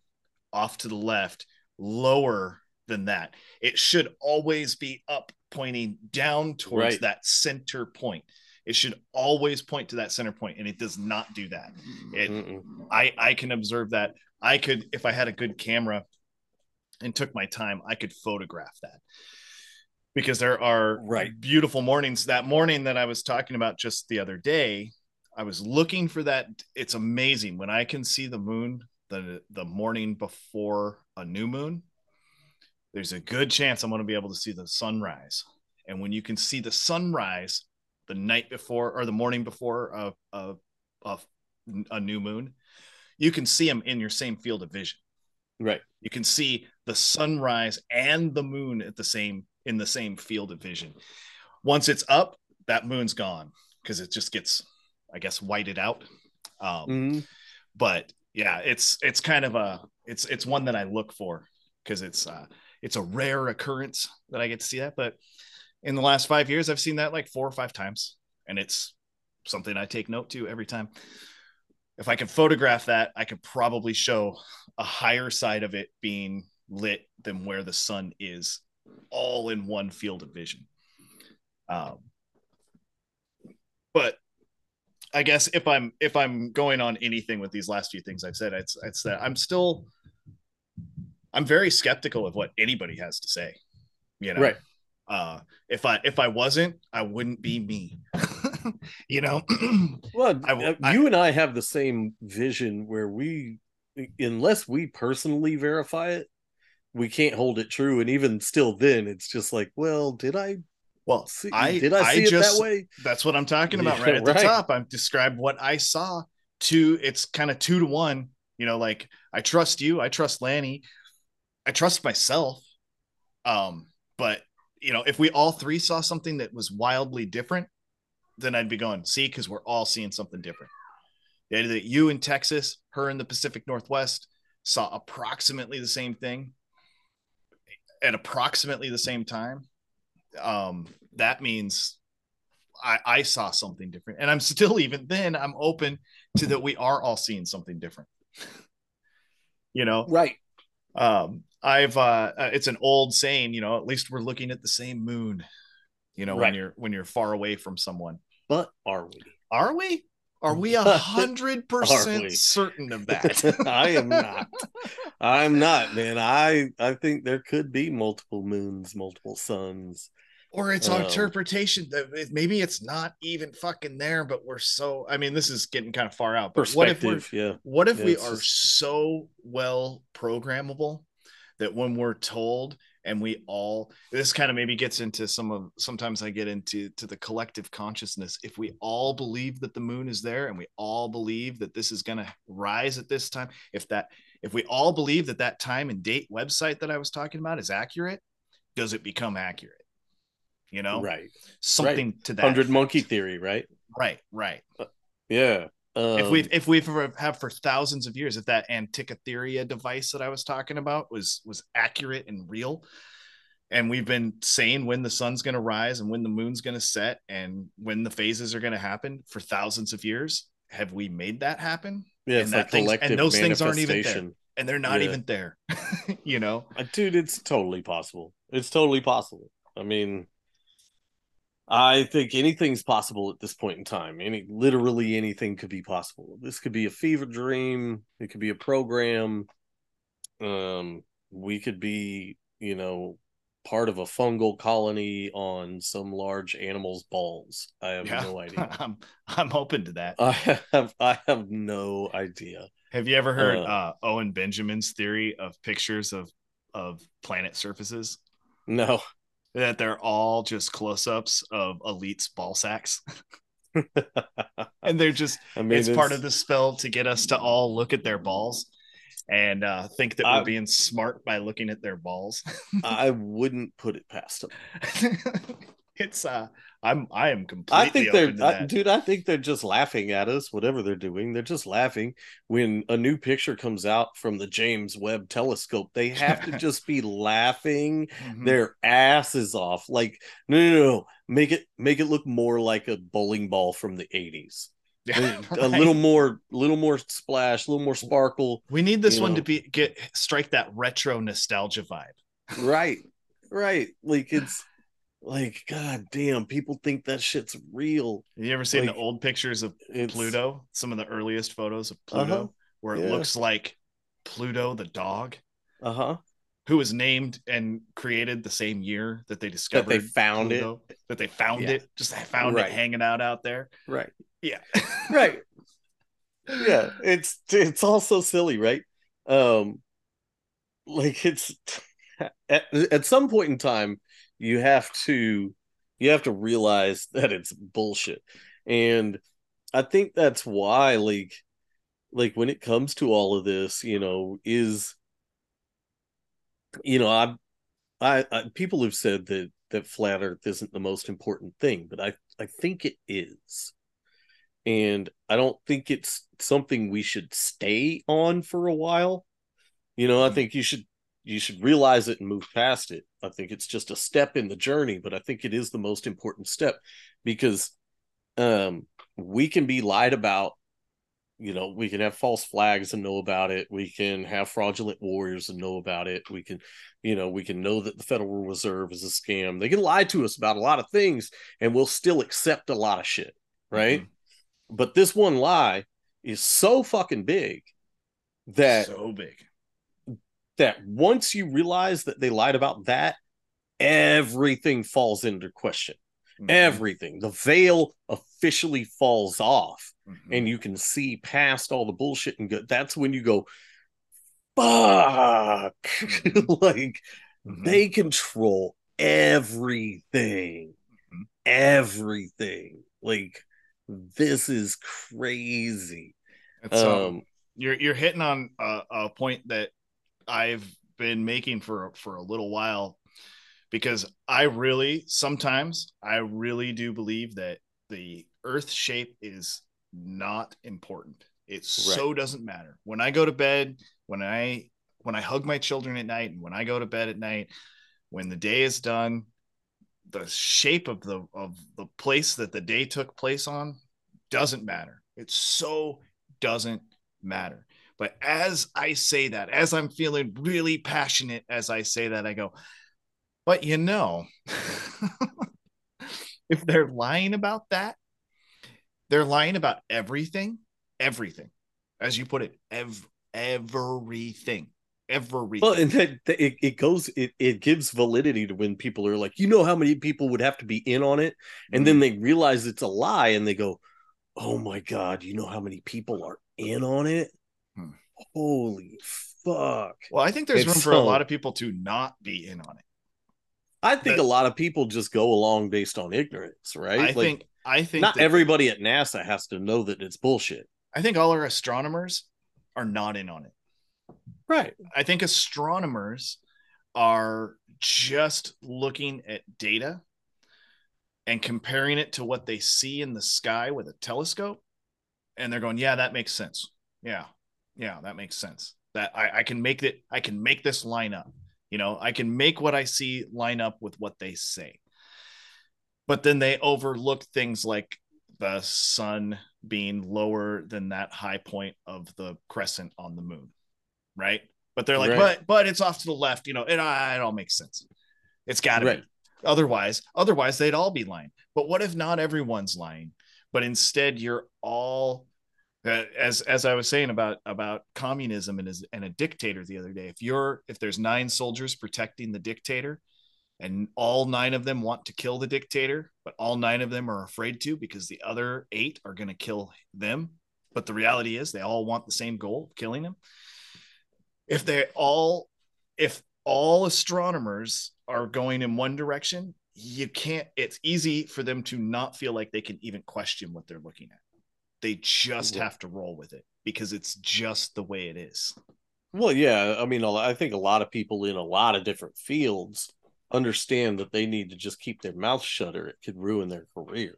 off to the left, lower than that. It should always be up, pointing down towards Right. that center point. It should always point to that center point, and it does not do that. It, Mm-mm. I, I can observe that. I could, if I had a good camera and took my time, I could photograph that because there are Right. beautiful mornings. That morning that I was talking about just the other day, I was looking for that. It's amazing when I can see the moon the the morning before a new moon. There's a good chance I'm going to be able to see the sunrise. And when you can see the sunrise the night before or the morning before of, a, a, a new moon, you can see them in your same field of vision. Right. You can see the sunrise and the moon at the same in the same field of vision. Once it's up, that moon's gone because it just gets, I guess, whited out. Um, Mhm. But yeah, it's it's kind of a it's it's one that I look for because it's uh it's a rare occurrence that I get to see that. But in the last five years, I've seen that like four or five times, and it's something I take note to every time. If I can photograph that, I could probably show a higher side of it being lit than where the sun is, all in one field of vision. Um, but I guess if I'm if I'm going on anything with these last few things I've said, it's it's that I'm still I'm very skeptical of what anybody has to say. You know, Right. Uh, if I if I wasn't, I wouldn't be me. you know, Well, I uh, you and I have the same vision where we, unless we personally verify it, we can't hold it true. And even still, then it's just like, well, did I well, see? I did I see it just, that way? That's what I'm talking about Yeah, right at the top. I've described what I saw. To it's kind of two to one. You know, like I trust you, I trust Lanny, I trust myself. Um, but you know, if we all three saw something that was wildly different, then I'd be going, see, because we're all seeing something different. The idea that you in Texas, her in the Pacific Northwest, saw approximately the same thing at approximately the same time. Um, that means I, I saw something different. And I'm still even then I'm open to that we are all seeing something different. you know, Right. um i've uh uh, it's an old saying you know at least we're looking at the same moon you know when you're when you're far away from someone But are we? are we are we a hundred percent certain of that I am not. I'm not, man. I I think there could be multiple moons, multiple suns. or it's our Um, interpretation that maybe it's not even fucking there but we're so i mean this is getting kind of far out but what if we're Perspective, yeah. What if Yeah, we are just- so well programmable that when we're told and we all this kind of maybe gets into some of sometimes I get into to the collective consciousness. If we all believe that the moon is there and we all believe that this is going to rise at this time, if that if we all believe that that time and date website that I was talking about is accurate, does it become accurate? You know, Right. something to that. Hundred monkey theory, right? Right, right. Uh, yeah. Um, if we've if we've ever have for thousands of years if that antikythera device that i was talking about was was accurate and real and we've been saying when the sun's going to rise and when the moon's going to set and when the phases are going to happen for thousands of years have we made that happen yeah, and like that things- and collective those things aren't even there. and they're not Yeah. even there you know Uh, dude it's totally possible it's totally possible i mean i think anything's possible at this point in time. Any literally anything could be possible. This could be a fever dream. It could be a program. Um we could be you know part of a fungal colony on some large animal's balls. I have yeah. no idea. I'm i'm open to that. I have i have no idea. Have you ever heard Uh, uh, owen benjamin's theory of pictures of of planet surfaces? No that they're all just close-ups of elites ball sacks. And they're just i mean it's, part of the spell to get us to all look at their balls and uh, think that I- we're being smart by looking at their balls. I wouldn't put it past them it's uh i'm i am completely I think they're, I, dude. I think they're just laughing at us. Whatever they're doing, they're just laughing when a new picture comes out from the James Webb Telescope. They have to just be laughing Mhm. their asses off. Like, no, no, no, make it make it look more like a bowling ball from the eighties. Yeah, A little more, little more splash, a little more sparkle. we need this one know. to be get strike that retro nostalgia vibe Right, right. Like it's like, god damn, people think that shit's real. have you ever seen Like, the old pictures of It's pluto some of the earliest photos of pluto Uh-huh. where it Yeah. looks like pluto the dog Uh huh. who was named and created the same year that they discovered they found it. That they found Yeah. it just found Right. it hanging out out there Right. yeah right yeah it's it's also silly right um like it's at, at some point in time you have to you have to realize that it's bullshit and i think that's why like like when it comes to all of this you know is you know i i, I people have said that that flat earth isn't the most important thing but i i think it is and I don't think it's something we should stay on for a while. You know, I Mhm. think you should you should realize it and move past it. I think it's just a step in the journey, but I think it is the most important step because um, we can be lied about. You know, we can have false flags and know about it. We can have fraudulent warriors and know about it. We can, you know, we can know that the Federal Reserve is a scam. They can lie to us about a lot of things and we'll still accept a lot of shit, right? Mm-hmm. But this one lie is so fucking big that so big. That once you realize that they lied about that, everything falls into question. Mhm. Everything. The veil officially falls off Mhm. and you can see past all the bullshit and go that's when you go fuck like Mhm. they control everything Mhm. everything like this is crazy It's, um, um you're you're hitting on a, a point that I've been making for for a little while because I really sometimes I really do believe that the earth shape is not important. It so doesn't matter. When I go to bed, when I when I hug my children at night and when I go to bed at night, when the day is done, the shape of the of the place that the day took place on doesn't matter. It so doesn't matter. But as I say that, as I'm feeling really passionate as I say that, I go, but you know, if they're lying about that, they're lying about everything, everything, as you put it, ev- everything, everything. well and that, that- it, it goes it, it gives validity to when people are like you know how many people would have to be in on it and then mm-hmm. they realize it's a lie and they go oh my god you know how many people are in on it. Holy fuck well, I think there's it's room for a lot of people to not be in on it. i think That- a lot of people just go along based on ignorance right I Like, think, I think not that- everybody at nasa has to know that it's bullshit I think all our astronomers are not in on it. right I think astronomers are just looking at data and comparing it to what they see in the sky with a telescope. And they're going, yeah, that makes sense. Yeah. Yeah, that makes sense. That I, I can make it, I can make this line up. You know, I can make what I see line up with what they say. But then they overlook things like the sun being lower than that high point of the crescent on the moon right? But they're like, Right. but but it's off to the left, you know, uh, it all makes sense. It's got to Right. be. Otherwise, otherwise they'd all be lying. But what if not everyone's lying, but instead you're all as as I was saying about about communism and and a dictator the other day. If you're if there's nine soldiers protecting the dictator, and all nine of them want to kill the dictator, but all nine of them are afraid to because the other eight are going to kill them. But the reality is they all want the same goal, of killing him if they all if all astronomers are going in one direction you can't it's easy for them to not feel like they can even question what they're looking at they just have to roll with it because it's just the way it is Well, yeah, I mean, I think a lot of people in a lot of different fields understand that they need to just keep their mouth shut or it could ruin their career,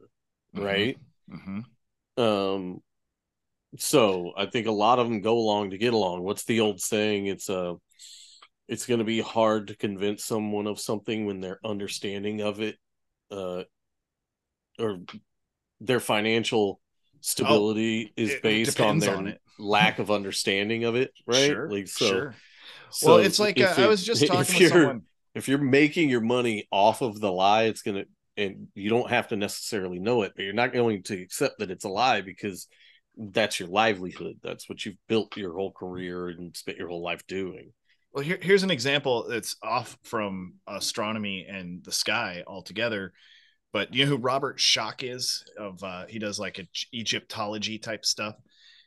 Mhm. right? mm-hmm. Um, so I think a lot of them go along to get along. What's the old saying? It's uh it's going to be hard to convince someone of something when their understanding of it, uh, or their financial stability is Oh, it based on their on lack of understanding of it, right? sure like so. sure So well it's like uh, if i was just talking you're- someone If you're making your money off of the lie, it's gonna, and you don't have to necessarily know it, but you're not going to accept that it's a lie because that's your livelihood. That's what you've built your whole career and spent your whole life doing. Well, here, here's an example that's off from astronomy and the sky altogether. But you know who Robert Schoch is? Of uh, he does like a Egyptology type stuff.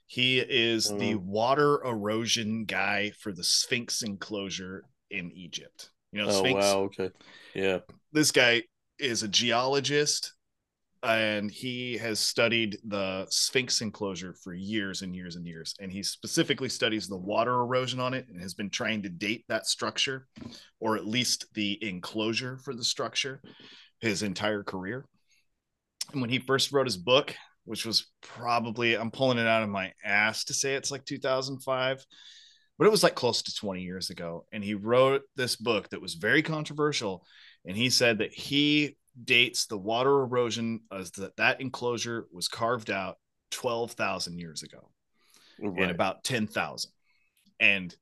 He is the Mm. water erosion guy for the Sphinx enclosure in Egypt. You know, Oh Sphinx. wow, okay, yeah, This guy is a geologist, and he has studied the Sphinx enclosure for years and years and years. And he specifically studies the water erosion on it and has been trying to date that structure, or at least the enclosure for the structure, his entire career. And when he first wrote his book, which was probably, I'm pulling it out of my ass to say it's like 2005. but it was like close to 20 years ago. And he wrote this book that was very controversial. And he said that he dates the water erosion as that that enclosure was carved out 12,000 years ago and Right. about 10,000. And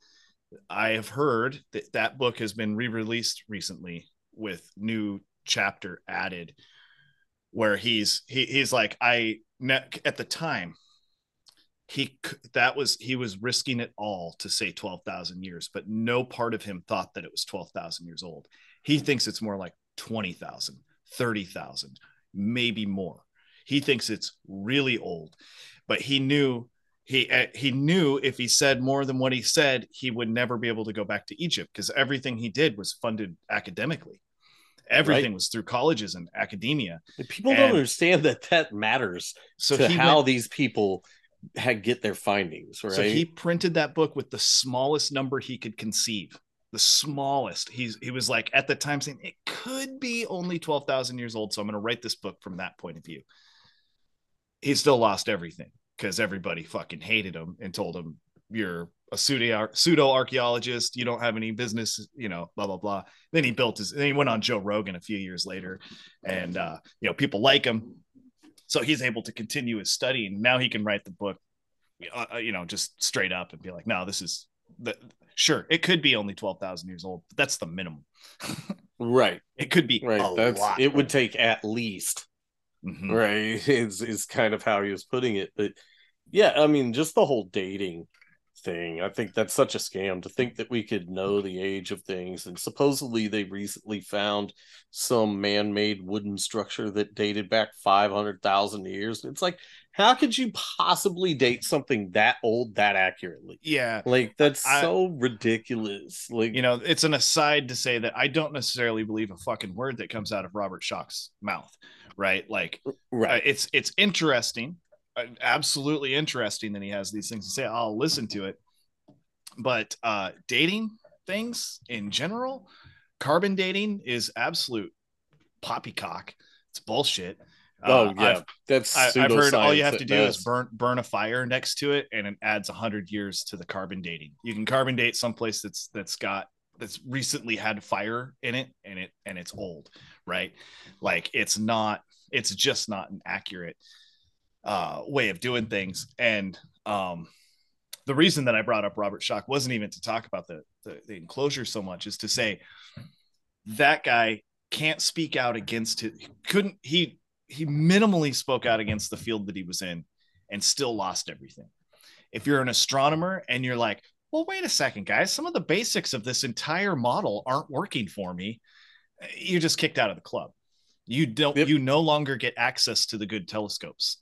I have heard that that book has been re-released recently with new chapter added where he's he, he's like I at the time he that was he was risking it all to say 12,000 years but no part of him thought that it was 12,000 years old. He thinks it's more like 20,000, 30,000, maybe more. He thinks it's really old. But he knew he uh, he knew if he said more than what he said, he would never be able to go back to Egypt because everything he did was funded academically. Everything Right. was through colleges and academia. People And- don't understand that that matters So to how went- these people had get their findings, right? So he printed that book with the smallest number he could conceive. The smallest. He's he was like at the time saying it could be only 12,000 years old. So I'm going to write this book from that point of view. He still lost everything because everybody fucking hated him and told him you're a pseudo pseudo archaeologist. You don't have any business, you know, blah blah blah. Then he built his. Then he went on Joe Rogan a few years later, and uh, you know people like him, so he's able to continue his study. And now he can write the book uh, uh, you know, just straight up and be like, no, this is the sure. It could be only 12,000 years old, but that's the minimum. right, It could be right. a That's lot. it would take at least Mhm. right is is kind of how he was putting it but yeah i mean just the whole dating thing. I think that's such a scam to think that we could know the age of things and supposedly they recently found some man-made wooden structure that dated back 500,000 years. It's like how could you possibly date something that old that accurately? Yeah. like that's I- so ridiculous. Like You know, it's an aside to say that I don't necessarily believe a fucking word that comes out of Robert Schoch's mouth, right? Like, uh, right. it's it's interesting, uh, absolutely interesting that he has these things to say. I'll listen to it, but uh, dating things in general, carbon dating is absolute poppycock. It's bullshit. oh Uh, yeah I've, that's I, I've heard all you have to do is burn burn a fire next to it, and it adds hundred years to the carbon dating. You can carbon date someplace that's that's got that's recently had fire in it, and it and it's old, right? Like it's not, it's just not an accurate uh, way of doing things. And um, the reason that I brought up Robert Schoch wasn't even to talk about the, the the enclosure so much, is to say that guy can't speak out against it. Couldn't he? He minimally spoke out against the field that he was in, and still lost everything. If you're an astronomer and you're like, well, wait a second, guys, some of the basics of this entire model aren't working for me. You're just kicked out of the club. You don't. Yep. You no longer get access to the good telescopes.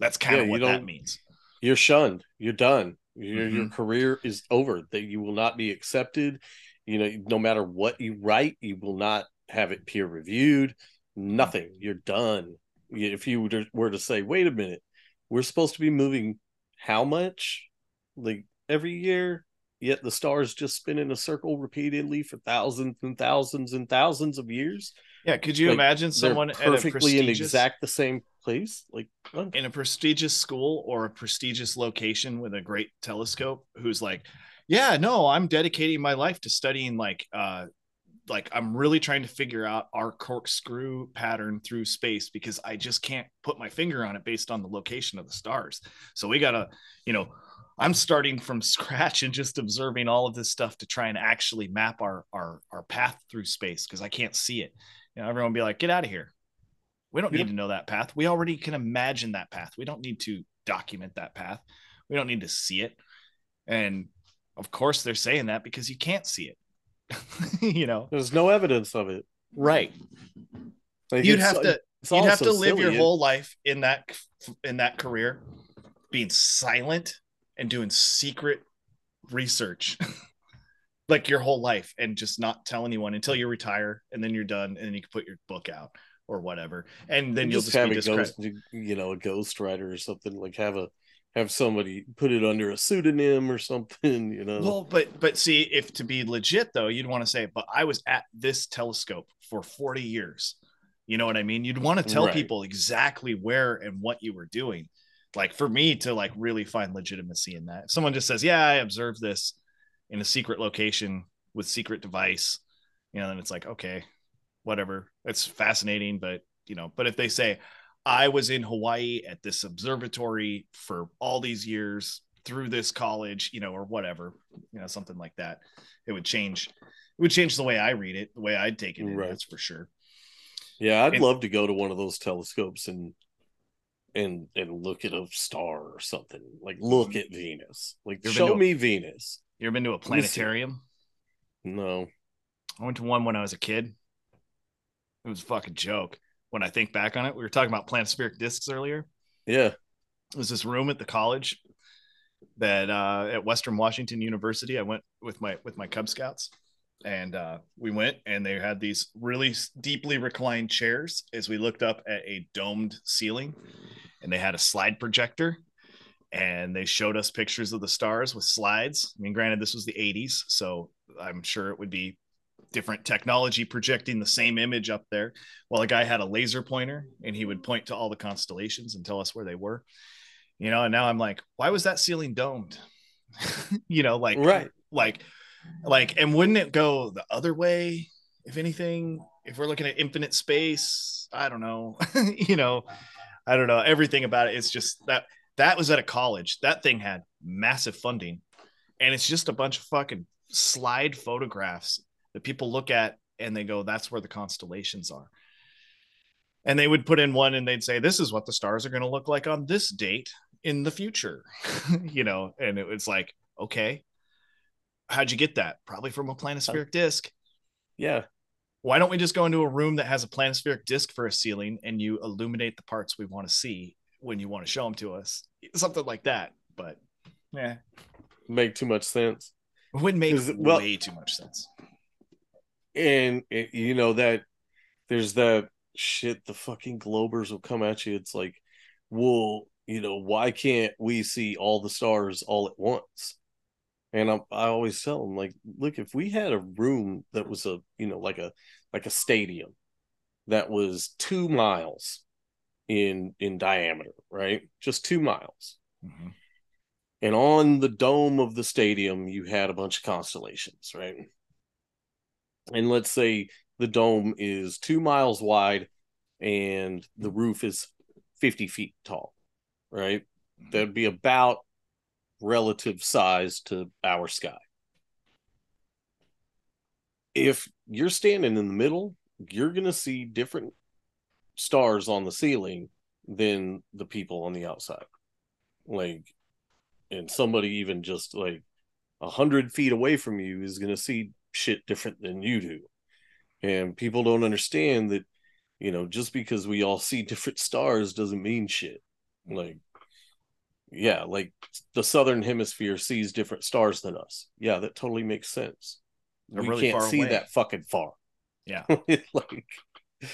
That's kind Yeah, of what that means. you're shunned. You're done. Your, your Mhm. career is over that you will not be accepted. You know no matter what you write you will not have it peer reviewed. Nothing. You're done. If you were to, say wait a minute. We're supposed to be moving how much? Like every year yet the stars just spin in a circle repeatedly for thousands and thousands and thousands of years. Yeah, could you Like, imagine someone perfectly in prestigious exact the same place like what? in a prestigious school or a prestigious location with a great telescope who's like, yeah, no, I'm dedicating my life to studying like uh like I'm really trying to figure out our corkscrew pattern through space because I just can't put my finger on it based on the location of the stars. So we got to, you know, I'm starting from scratch and just observing all of this stuff to try and actually map our our our path through space because I can't see it. You know, everyone be like, get out of here. We don't Yep. need to know that path. We already can imagine that path. We don't need to document that path. We don't need to see it. And of course, they're saying that because you can't see it. you know, there's no evidence of it right? Like, You'd have to you'd have to live your whole life in that in that career, being silent and doing secret research, like your whole life, and just not tell anyone until you retire, and then you're done, and then you can put your book out or whatever, and then you'll just just, have be a ghost, you know, a ghostwriter or something like have a have somebody put it under a pseudonym or something, you know. Well, but but see, if to be legit though, you'd want to say, but I was at this telescope for 40 years. You know what I mean? You'd want to tell Right. people exactly where and what you were doing. Like for me to like really find legitimacy in that. If someone just says, Yeah, I observed this, in a secret location with secret device, you know, then it's like, okay, whatever. It's fascinating, but you know, but if they say, I was in Hawaii at this observatory for all these years through this college, you know, or whatever, you know, something like that, it would change. It would change the way I read it, the way I'd take it in, that's for sure. Yeah, I'd And- love to go to one of those telescopes and and and look at a star or something. Like look at Venus. Like show a- me Venus. You ever been to a planetarium? No. I went to one when I was a kid. It was a fucking joke. When I think back on it, we were talking about planispheric discs earlier. Yeah. It was this room at the college that uh, at Western Washington University. I went with my with my Cub Scouts, and uh, we went and they had these really deeply reclined chairs as we looked up at a domed ceiling, and they had a slide projector, and they showed us pictures of the stars with slides. I mean, granted, this was the '80s, so I'm sure it would be different technology projecting the same image up there. Well, a guy had a laser pointer and he would point to all the constellations and tell us where they were. You know, and now I'm like, why was that ceiling domed? you know, like Right. like like and wouldn't it go the other way if anything if we're looking at infinite space i don't know you know i don't know everything about it. it is just that that was at a college that thing had massive funding and it's just a bunch of fucking slide photographs that people look at and they go that's where the constellations are. And they would put in one and they'd say this is what the stars are going to look like on this date in the future. You know and it was like okay how'd you get that? Probably from a planispheric disk. Yeah. why don't we just go into a room that has a planispheric disk for a ceiling and you illuminate the parts we want to see when you want to show them to us? Something like that but yeah Make too much sense. it wouldn't make well- way too much sense And it, you know that there's that shit the fucking globers will come at you. It's like, well, you know, why can't we see all the stars all at once? And I, I always tell them, like, look, if we had a room that was a, you know, like a like a stadium that was two miles in in diameter, right? Just two miles. Mhm. And on the dome of the stadium, you had a bunch of constellations, right? And let's say the dome is two miles wide and the mm-hmm. roof is 50 feet tall, right? Mm-hmm. That'd be about relative size to our sky. If you're standing in the middle, you're going to see different stars on the ceiling than the people on the outside. Like, and somebody even just like a hundred feet away from you is going to see shit different than you do. And people don't understand that, you know, just because we all see different stars doesn't mean shit. Like, yeah, like the southern hemisphere sees different stars than us. Yeah, that totally makes sense. They're we really can't see away. that fucking far. yeah like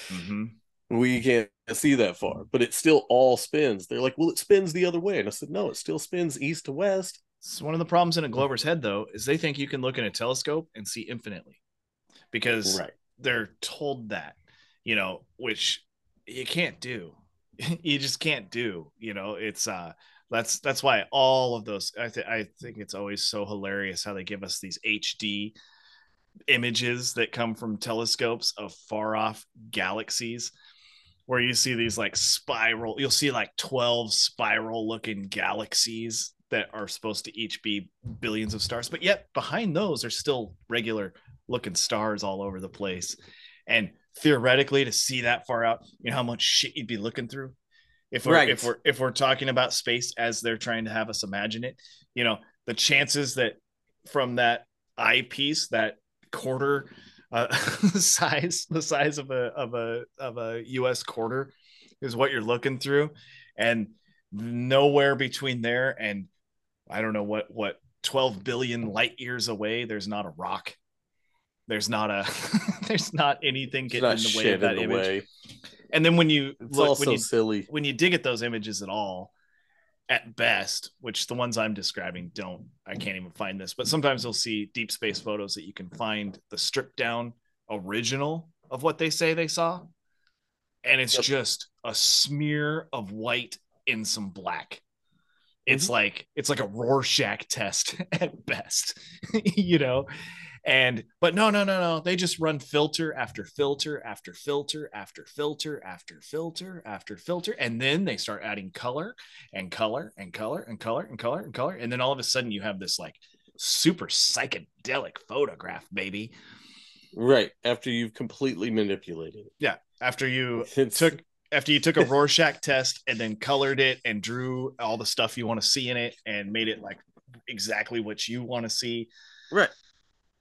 hmm we can't see that far, but it still all spins. They're like, well, it spins the other way. And I said, no, it still spins east to west. So one of the problems in a Glover's head though is they think you can look in a telescope and see infinitely because Right. they're told that you know which you can't do you just can't do you know it's uh that's that's why all of those i think i think it's always so hilarious how they give us these hd images that come from telescopes of far off galaxies where you see these like spiral you'll see like 12 spiral looking galaxies that are supposed to each be billions of stars but yet behind those are still regular looking stars all over the place. And theoretically to see that far out you know how much shit you'd be looking through. If we're Right. if we're if we're talking about space as they're trying to have us imagine it you know the chances that from that eyepiece that quarter uh, size the size of a of a of a us quarter is what you're looking through. And nowhere between there and i don't know what what 12 billion light years away there's not a rock there's not a there's not anything getting not in the way of that image way. and then when you It's look when you silly. when you dig at those images at all at best which the ones i'm describing don't i can't even find this but sometimes you'll see deep space photos that you can find the stripped down original of what they say they saw and it's Yep. just a smear of white in some black It's mm-hmm. like it's like a Rorschach test at best, you know. And but no, no, no, no. They just run filter after filter after filter after filter after filter after filter, and then they start adding color and color and color and color and color and color, and then all of a sudden you have this like super psychedelic photograph, baby. Right after you've completely manipulated it. Yeah, after you It's- took after you took a Rorschach test and then colored it and drew all the stuff you want to see in it and made it like exactly what you want to see Right.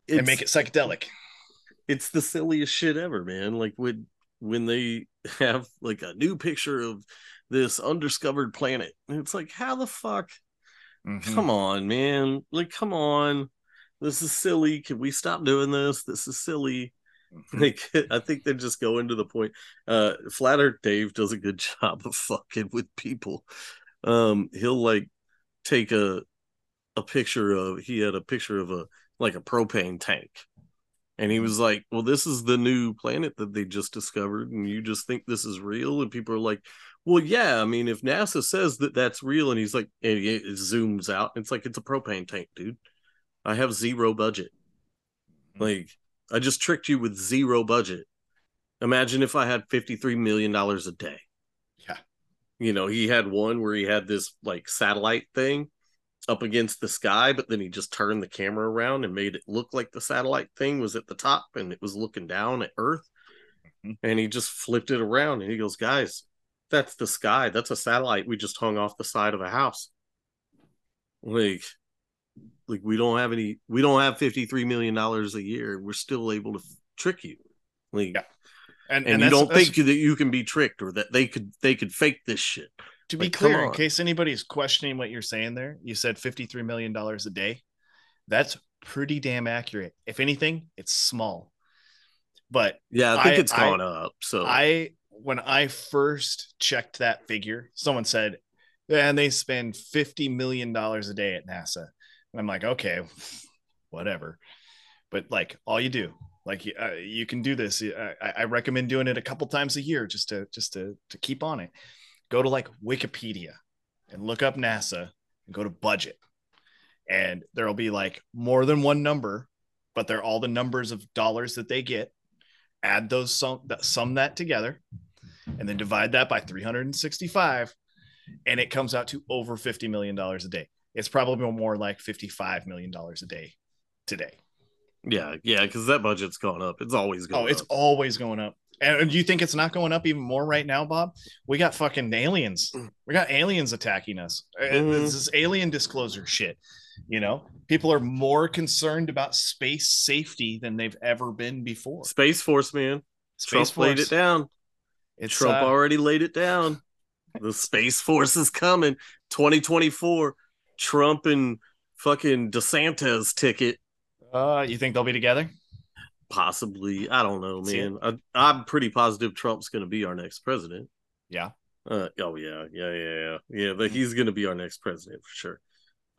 and make it psychedelic. it's the silliest shit ever, man. Like when when they have like a new picture of this undiscovered planet, and it's like, how the fuck? Mhm. Come on, man! Like, come on, this is silly. Can we stop doing this? This is silly. Like, I think they're just going to the point. Uh, Flat Earth Dave does a good job of fucking with people. Um, he'll like take a a picture of he had a picture of a like a propane tank and he was like well this is the new planet that they just discovered and you just think this is real and people are like well yeah i mean if nasa says that that's real and he's like and it it zooms out it's like it's a propane tank dude i have zero budget like i just tricked you with zero budget imagine if i had 53 million dollars a day Yeah. you know he had one where he had this like satellite thing up against the sky, but then he just turned the camera around and made it look like the satellite thing was at the top and it was looking down at Earth. Mhm. And he just flipped it around and he goes, Guys, that's the sky. That's a satellite we just hung off the side of a house. Like, like we don't have any, we don't have $53 million a year. We're still able to f- trick you. Like, Yeah. And, and, you don't think that you can be tricked or that they could, they could fake this shit. to be like, come clear, in case anybody's questioning what you're saying there, you said $53 million a day. That's pretty damn accurate. If anything, it's small. But Yeah. I think I- it's I- gone up. So I when I first checked that figure, someone said, and they spend $50 million a day at NASA. And I'm like, okay, whatever. But like all you do, like uh, you can do this. I, I recommend doing it a couple times a year just to just to to keep on it. Go to like Wikipedia and look up NASA and go to budget. And there'll be like more than one number, but they're all the numbers of dollars that they get. Add those sum that sum that together and then divide that by 365 and it comes out to over 50 million dollars a day. It's probably more like 55 million dollars a day today. Yeah, yeah, because that budget's gone up. It's always going Oh, it's up. always going up. And do you think it's not going up even more right now, Bob? We got fucking aliens. We got aliens attacking us. Mhm. This is alien disclosure shit. You know, people are more concerned about space safety than they've ever been before. Space Force, man. Space Trump laid it down. It's Trump uh, already laid it down. The Space Force is coming. 2024. Trump and fucking DeSantis ticket. uh, you think they'll be together? Possibly. I don't know, man. I, I'm pretty positive Trump's going to be our next president. Yeah. Uh, oh yeah, yeah, yeah, yeah, yeah. But he's going to be our next president for sure.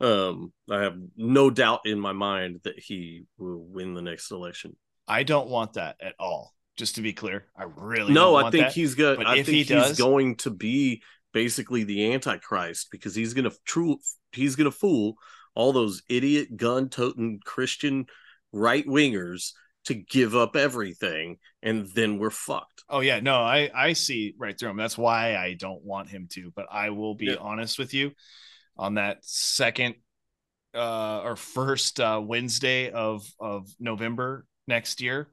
Um, I have no doubt in my mind that he will win the next election. I don't want that at all. Just to be clear, I really no, don't I think that. he's. But I think he he's does- going to be basically the Antichrist because he's gonna true. He's gonna fool all those idiot gun toting Christian right wingers to give up everything, and then we're fucked. Oh yeah, no, I I see right through him. That's why I don't want him to. But I will be Yeah. honest with you, on that second uh or first uh Wednesday of of November next year,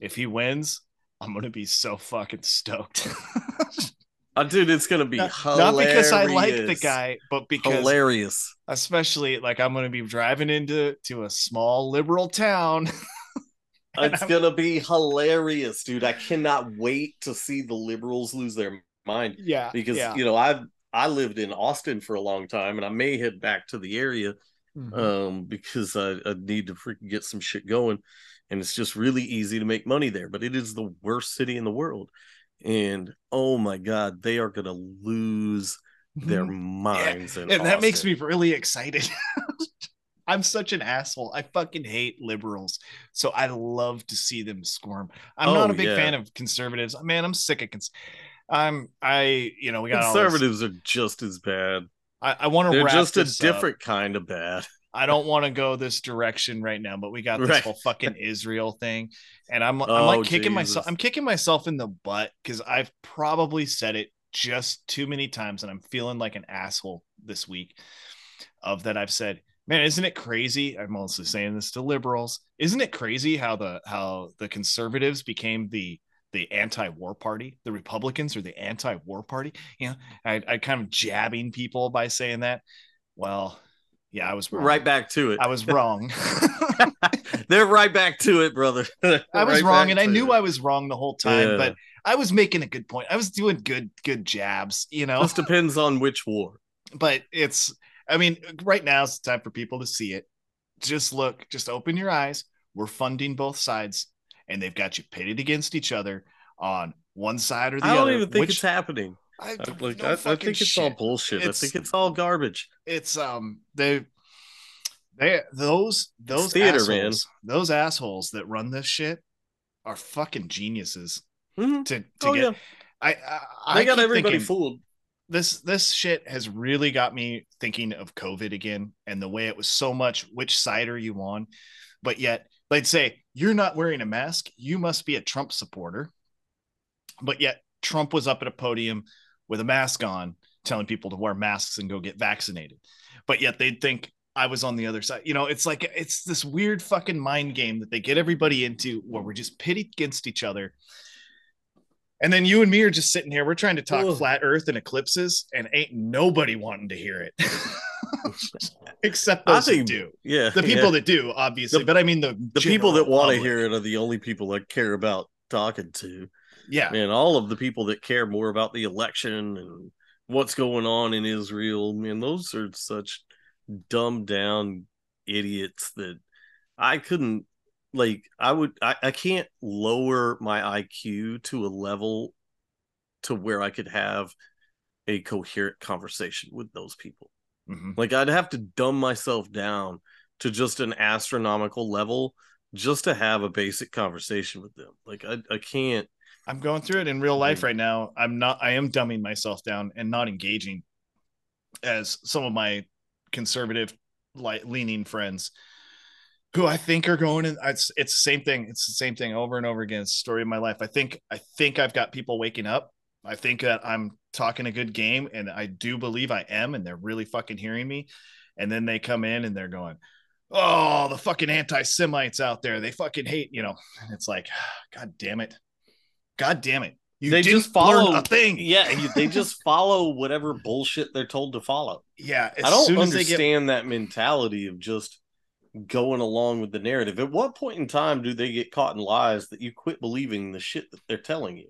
if he wins, I'm gonna be so fucking stoked. Uh, dude, it's gonna be not, hilarious. not because I like the guy, but because hilarious. especially like I'm gonna be driving into to a small liberal town. It's I'm- gonna be hilarious, dude. I cannot wait to see the liberals lose their mind. yeah, because yeah. you know I've I lived in Austin for a long time, and I may head back to the area Mhm. um, because I, I need to freaking get some shit going, and it's just really easy to make money there. But it is the worst city in the world, and oh my god, they are gonna lose their minds. in Mm-hmm. and that makes me really excited. I'm such an asshole. I fucking hate liberals. So I love to see them squirm. I'm Oh, not a big yeah. fan of conservatives. Man, I'm sick of cons- I'm I, you know, we got conservatives are just as bad. I, I want to They're just a up. different kind of bad. I don't want to go this direction right now, but we got this Right. whole fucking Israel thing, and I'm I'm Oh, like kicking myself. I'm kicking myself in the butt because I've probably said it just too many times, and I'm feeling like an asshole this week. Of that, I've said, man, isn't it crazy? I'm mostly saying this to liberals. Isn't it crazy how the how the conservatives became the the anti-war party? The Republicans are the anti-war party. You know, I, I kind of jabbing people by saying that. Well, yeah, I was wrong. Right back to it. I was wrong. They're right back to it, brother. I was Right wrong, and I knew it. I was wrong the whole time. Yeah. But I was making a good point. I was doing good, good jabs, you know. Just depends on which war. but it's, I mean, right now it's time for people to see it. Just look, just open your eyes. We're funding both sides, and they've got you pitted against each other on one side or the other. I don't other. even think which- it's happening. I, I, like, know I, I think it's all bullshit. It's- I think it's all garbage. it's um they they those those theater, assholes, those assholes that run this shit are fucking geniuses Mhm. to to Oh, get yeah. I I, They I got everybody thinking, fooled. this this shit has really got me thinking of COVID again and the way it was so much which side are you on but yet they'd say you're not wearing a mask you must be a Trump supporter but yet Trump was up at a podium with a mask on telling people to wear masks and go get vaccinated but yet they'd think I was on the other side you know it's like it's this weird fucking mind game that they get everybody into where we're just pitted against each other and then you and me are just sitting here. We're trying to talk Ugh. flat Earth and eclipses, and ain't nobody wanting to hear it, except those who think- do. Yeah. The people yeah. that do, obviously, The- but I mean the the people that want to hear it are the only people I care about talking to. Yeah, And all of the people that care more about the election and what's going on in Israel, man, those are such dumbed down idiots that I couldn't like I would I, I can't lower my IQ to a level to where I could have a coherent conversation with those people. Mhm. Like I'd have to dumb myself down to just an astronomical level just to have a basic conversation with them. Like I, I can't I'm going through it in real life right now. I'm not. I am dumbing myself down and not engaging, as some of my conservative, like leaning friends, who I think are going in. It's it's the same thing. It's the same thing over and over again. It's the story of my life. I think I think I've got people waking up. I think that I'm talking a good game, and I do believe I am, and they're really fucking hearing me. And then they come in and they're going, "Oh, the fucking anti-Semites out there. They fucking hate," you know. And it's like, God damn it. God damn it. You they just follow a thing. Yeah, you, they just follow whatever bullshit they're told to follow. Yeah. I don't understand get that mentality of just going along with the narrative. At what point in time do they get caught in lies that you quit believing the shit that they're telling you?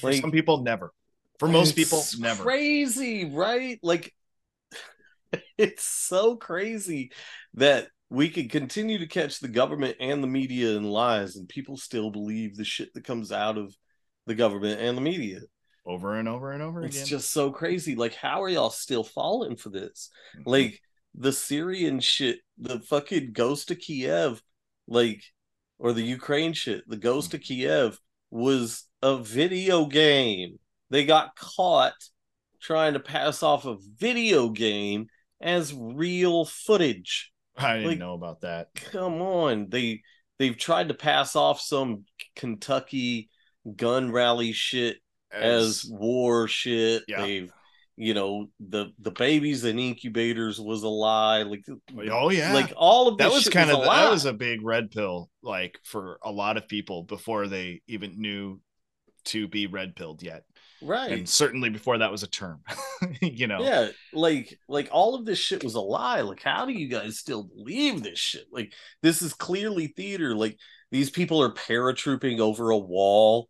for some people, never. For most people, never. Crazy, right? Like it's so crazy that we could continue to catch the government and the media in lies, and people still believe the shit that comes out of the government and the media. Over and over and over again. It's again. just so crazy. Like, how are y'all still falling for this? Mm-hmm. Like the Syrian shit, the fucking ghost of Kiev, like, or the Ukraine shit, the ghost of Kiev was a video game. They got caught trying to pass off a video game as real footage. I didn't like- know about that. Come on. They they've tried to pass off some Kentucky gun rally shit as war shit. Yeah. They've you know the the babies and incubators was a lie. Like Oh yeah. like all of that this was kind of a that was a big red pill like for a lot of people before they even knew to be red pilled yet. right. And certainly before that was a term. you know. Yeah, like like all of this shit was a lie. Like, how do you guys still believe this shit? Like, this is clearly theater. Like, these people are paratrooping over a wall,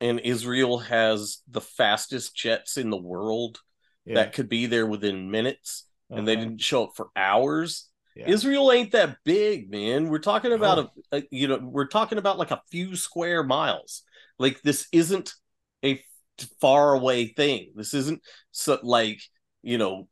and Israel has the fastest jets in the world Yeah. that could be there within minutes, and they Uh-huh. didn't show up for hours. Yeah. Israel ain't that big, man. We're talking about No. a, a, you know, we're talking about like a few square miles. Like this isn't a far away thing. This isn't so like, you know,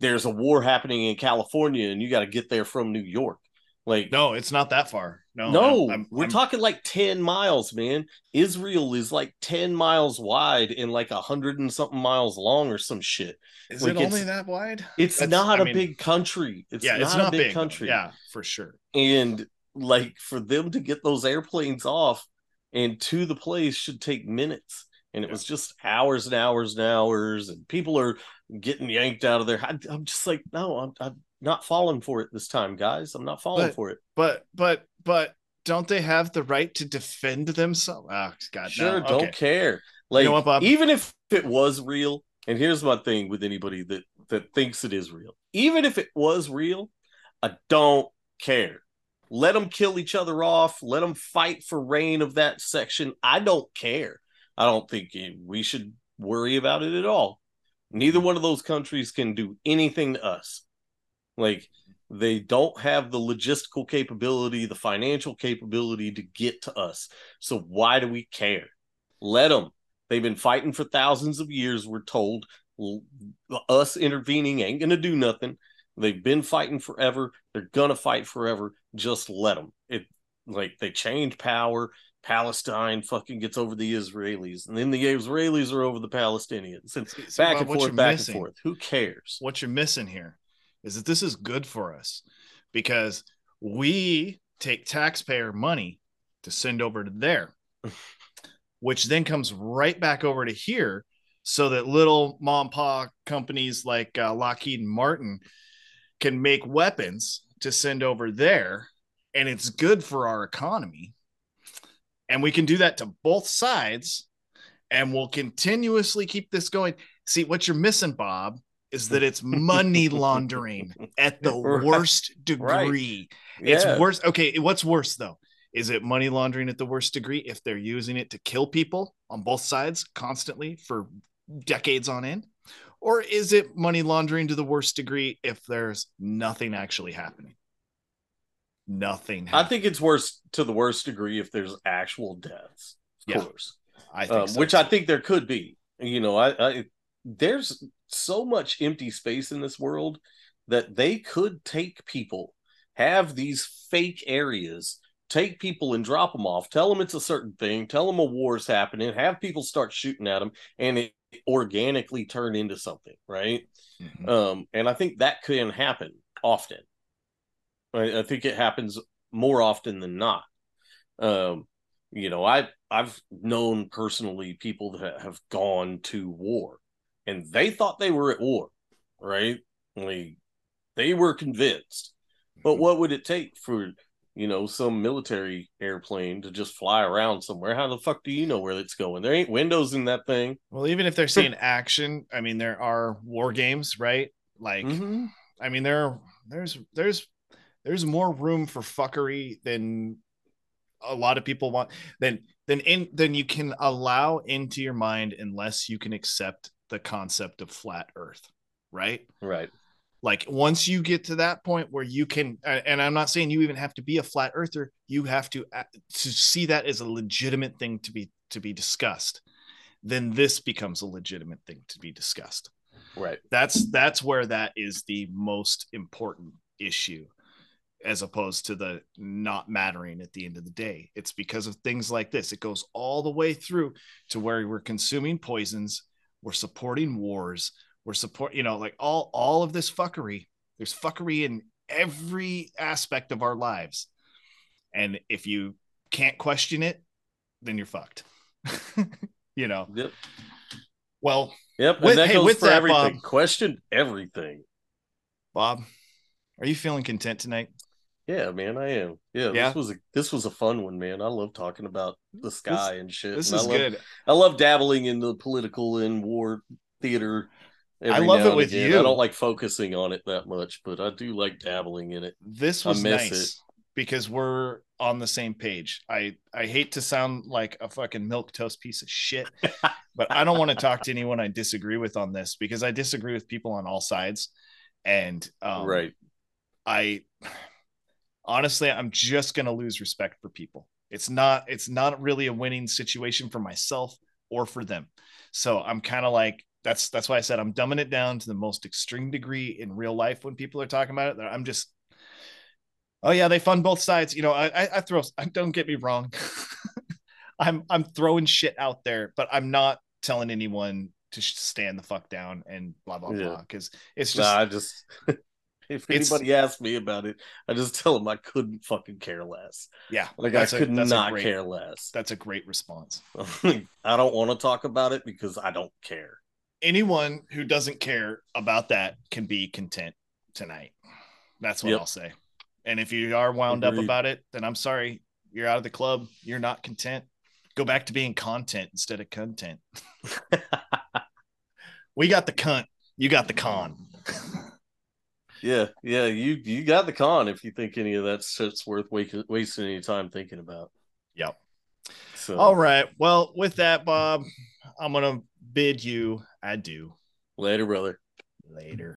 there's a war happening in California and you got to get there from New York. Like No, it's not that far. No, No, I'm- I'm- we're I'm- talking like 10 miles, man. Israel is like 10 miles wide and like a hundred and something miles long or some shit. Is like it only that wide? It's That's- not I a mean, big country. It's yeah, not it's a big big country. Yeah, for sure. And like for them to get those airplanes off and to the place should take minutes. And it Yeah. was just hours and hours and hours, and people are getting yanked out of there. I, I'm just like, no, I'm, I'm not falling for it this time, guys. I'm not falling But- for it. But but but don't they have the right to defend themselves? Oh God, Sure, no. don't care. Like know what, even if it was real, and here's my thing with anybody that that thinks it is real. Even if it was real, I don't care. Let them kill each other off. Let them fight for reign of that section. I don't care. I don't think we should worry about it at all. Neither hmm. one of those countries can do anything to us. Like they don't have the logistical capability, the financial capability to get to us. So why do we care? Let them. They've been fighting for thousands of years. We're told us intervening ain't gonna do nothing. They've been fighting forever. They're gonna fight forever. Just let them. It like they change power. Palestine fucking gets over the Israelis, and then the Israelis are over the Palestinians, and See- see, back Bob, and forth, back missing- and forth. Who cares? What you're missing here is that this is good for us because we take taxpayer money to send over to there, which then comes right back over to here, so that little mom and pop companies like uh, Lockheed and Martin can make weapons to send over there, and it's good for our economy. And we can do that to both sides, and we'll continuously keep this going. See, what you're missing, Bob, is that it's money laundering at the Right. worst degree. It's Yeah. worse. Okay, what's worse though? Is it money laundering at the worst degree if they're using it to kill people on both sides constantly for decades on end? Or is it money laundering to the worst degree if there's nothing actually happening? Nothing. I think it's worse to the worst degree if there's actual deaths, of Yeah, course. I think um, so, which I think there could be. You know, I, I there's so much empty space in this world that they could take people, have these fake areas, take people and drop them off, tell them it's a certain thing, tell them a war's happening, have people start shooting at them, and it organically turn into something, right? Mhm. Um, and I think that can happen often. I, I think it happens more often than not. Um, you know, I I've known personally people that have gone to war, and they thought they were at war, right? Like they were convinced. But Mm-hmm. what would it take for you know some military airplane to just fly around somewhere? How the fuck do you know where it's going? There ain't windows in that thing. Well, even if they're seeing action, I mean, there are war games, right? Like, Mhm. I mean, there, there's, there's, there's more room for fuckery than a lot of people want. Than, than in, than you can allow into your mind unless you can accept the concept of flat Earth, right? Right. Like once you get to that point where you can, and I'm not saying you even have to be a flat earther, you have to uh, to see that as a legitimate thing to be to be discussed. Then this becomes a legitimate thing to be discussed. Right. That's that's where that is the most important issue, as opposed to the not mattering at the end of the day. It's because of things like this. It goes all the way through to where we're consuming poisons, we're supporting wars, we're support, you know, like all all of this fuckery. There's fuckery in every aspect of our lives, and if you can't question it, then you're fucked. you know. Yep. Well, Yep. With- and that hey, goes for that, everything. Bob- Question everything. Bob, are you feeling content tonight? Yeah, man, I am. Yeah, Yeah? this was a this was a fun one, man. I love talking about the sky and shit. This and is I love, good. I love dabbling in the political and war theater. I love now it and with again. you. I don't like focusing on it that much, but I do like dabbling in it. This I was miss nice it. because we're on the same page. I I hate to sound like a fucking milk toast piece of shit, but I don't want to talk to anyone I disagree with on this because I disagree with people on all sides, and um, right. I honestly I'm just gonna lose respect for people. It's not it's not really a winning situation for myself or for them. So I'm kind of like that's that's why I said I'm dumbing it down to the most extreme degree in real life when people are talking about it. I'm just Oh yeah, they fund both sides. You know, I I, I throw. Don't get me wrong. I'm I'm throwing shit out there, but I'm not telling anyone to stand the fuck down and blah blah Yeah. blah because it's Nah, just I just if It's- anybody asks me about it, I just tell them I couldn't fucking care less. yeah. Like I could a, not great- care less. That's a great response. I don't want to talk about it because I don't care. Anyone who doesn't care about that can be content tonight. That's what Yep. I'll say. And if you are wound up about it, then I'm sorry. You're out of the club. You're not content. Go back to being content instead of content. we got the cunt. You got the con. Yeah, yeah, you you got the con if you think any of that shit's worth wa- wasting any time thinking about. Yep. So All right. Well, with that, Bob, I'm gonna bid you adieu. later, brother. Later.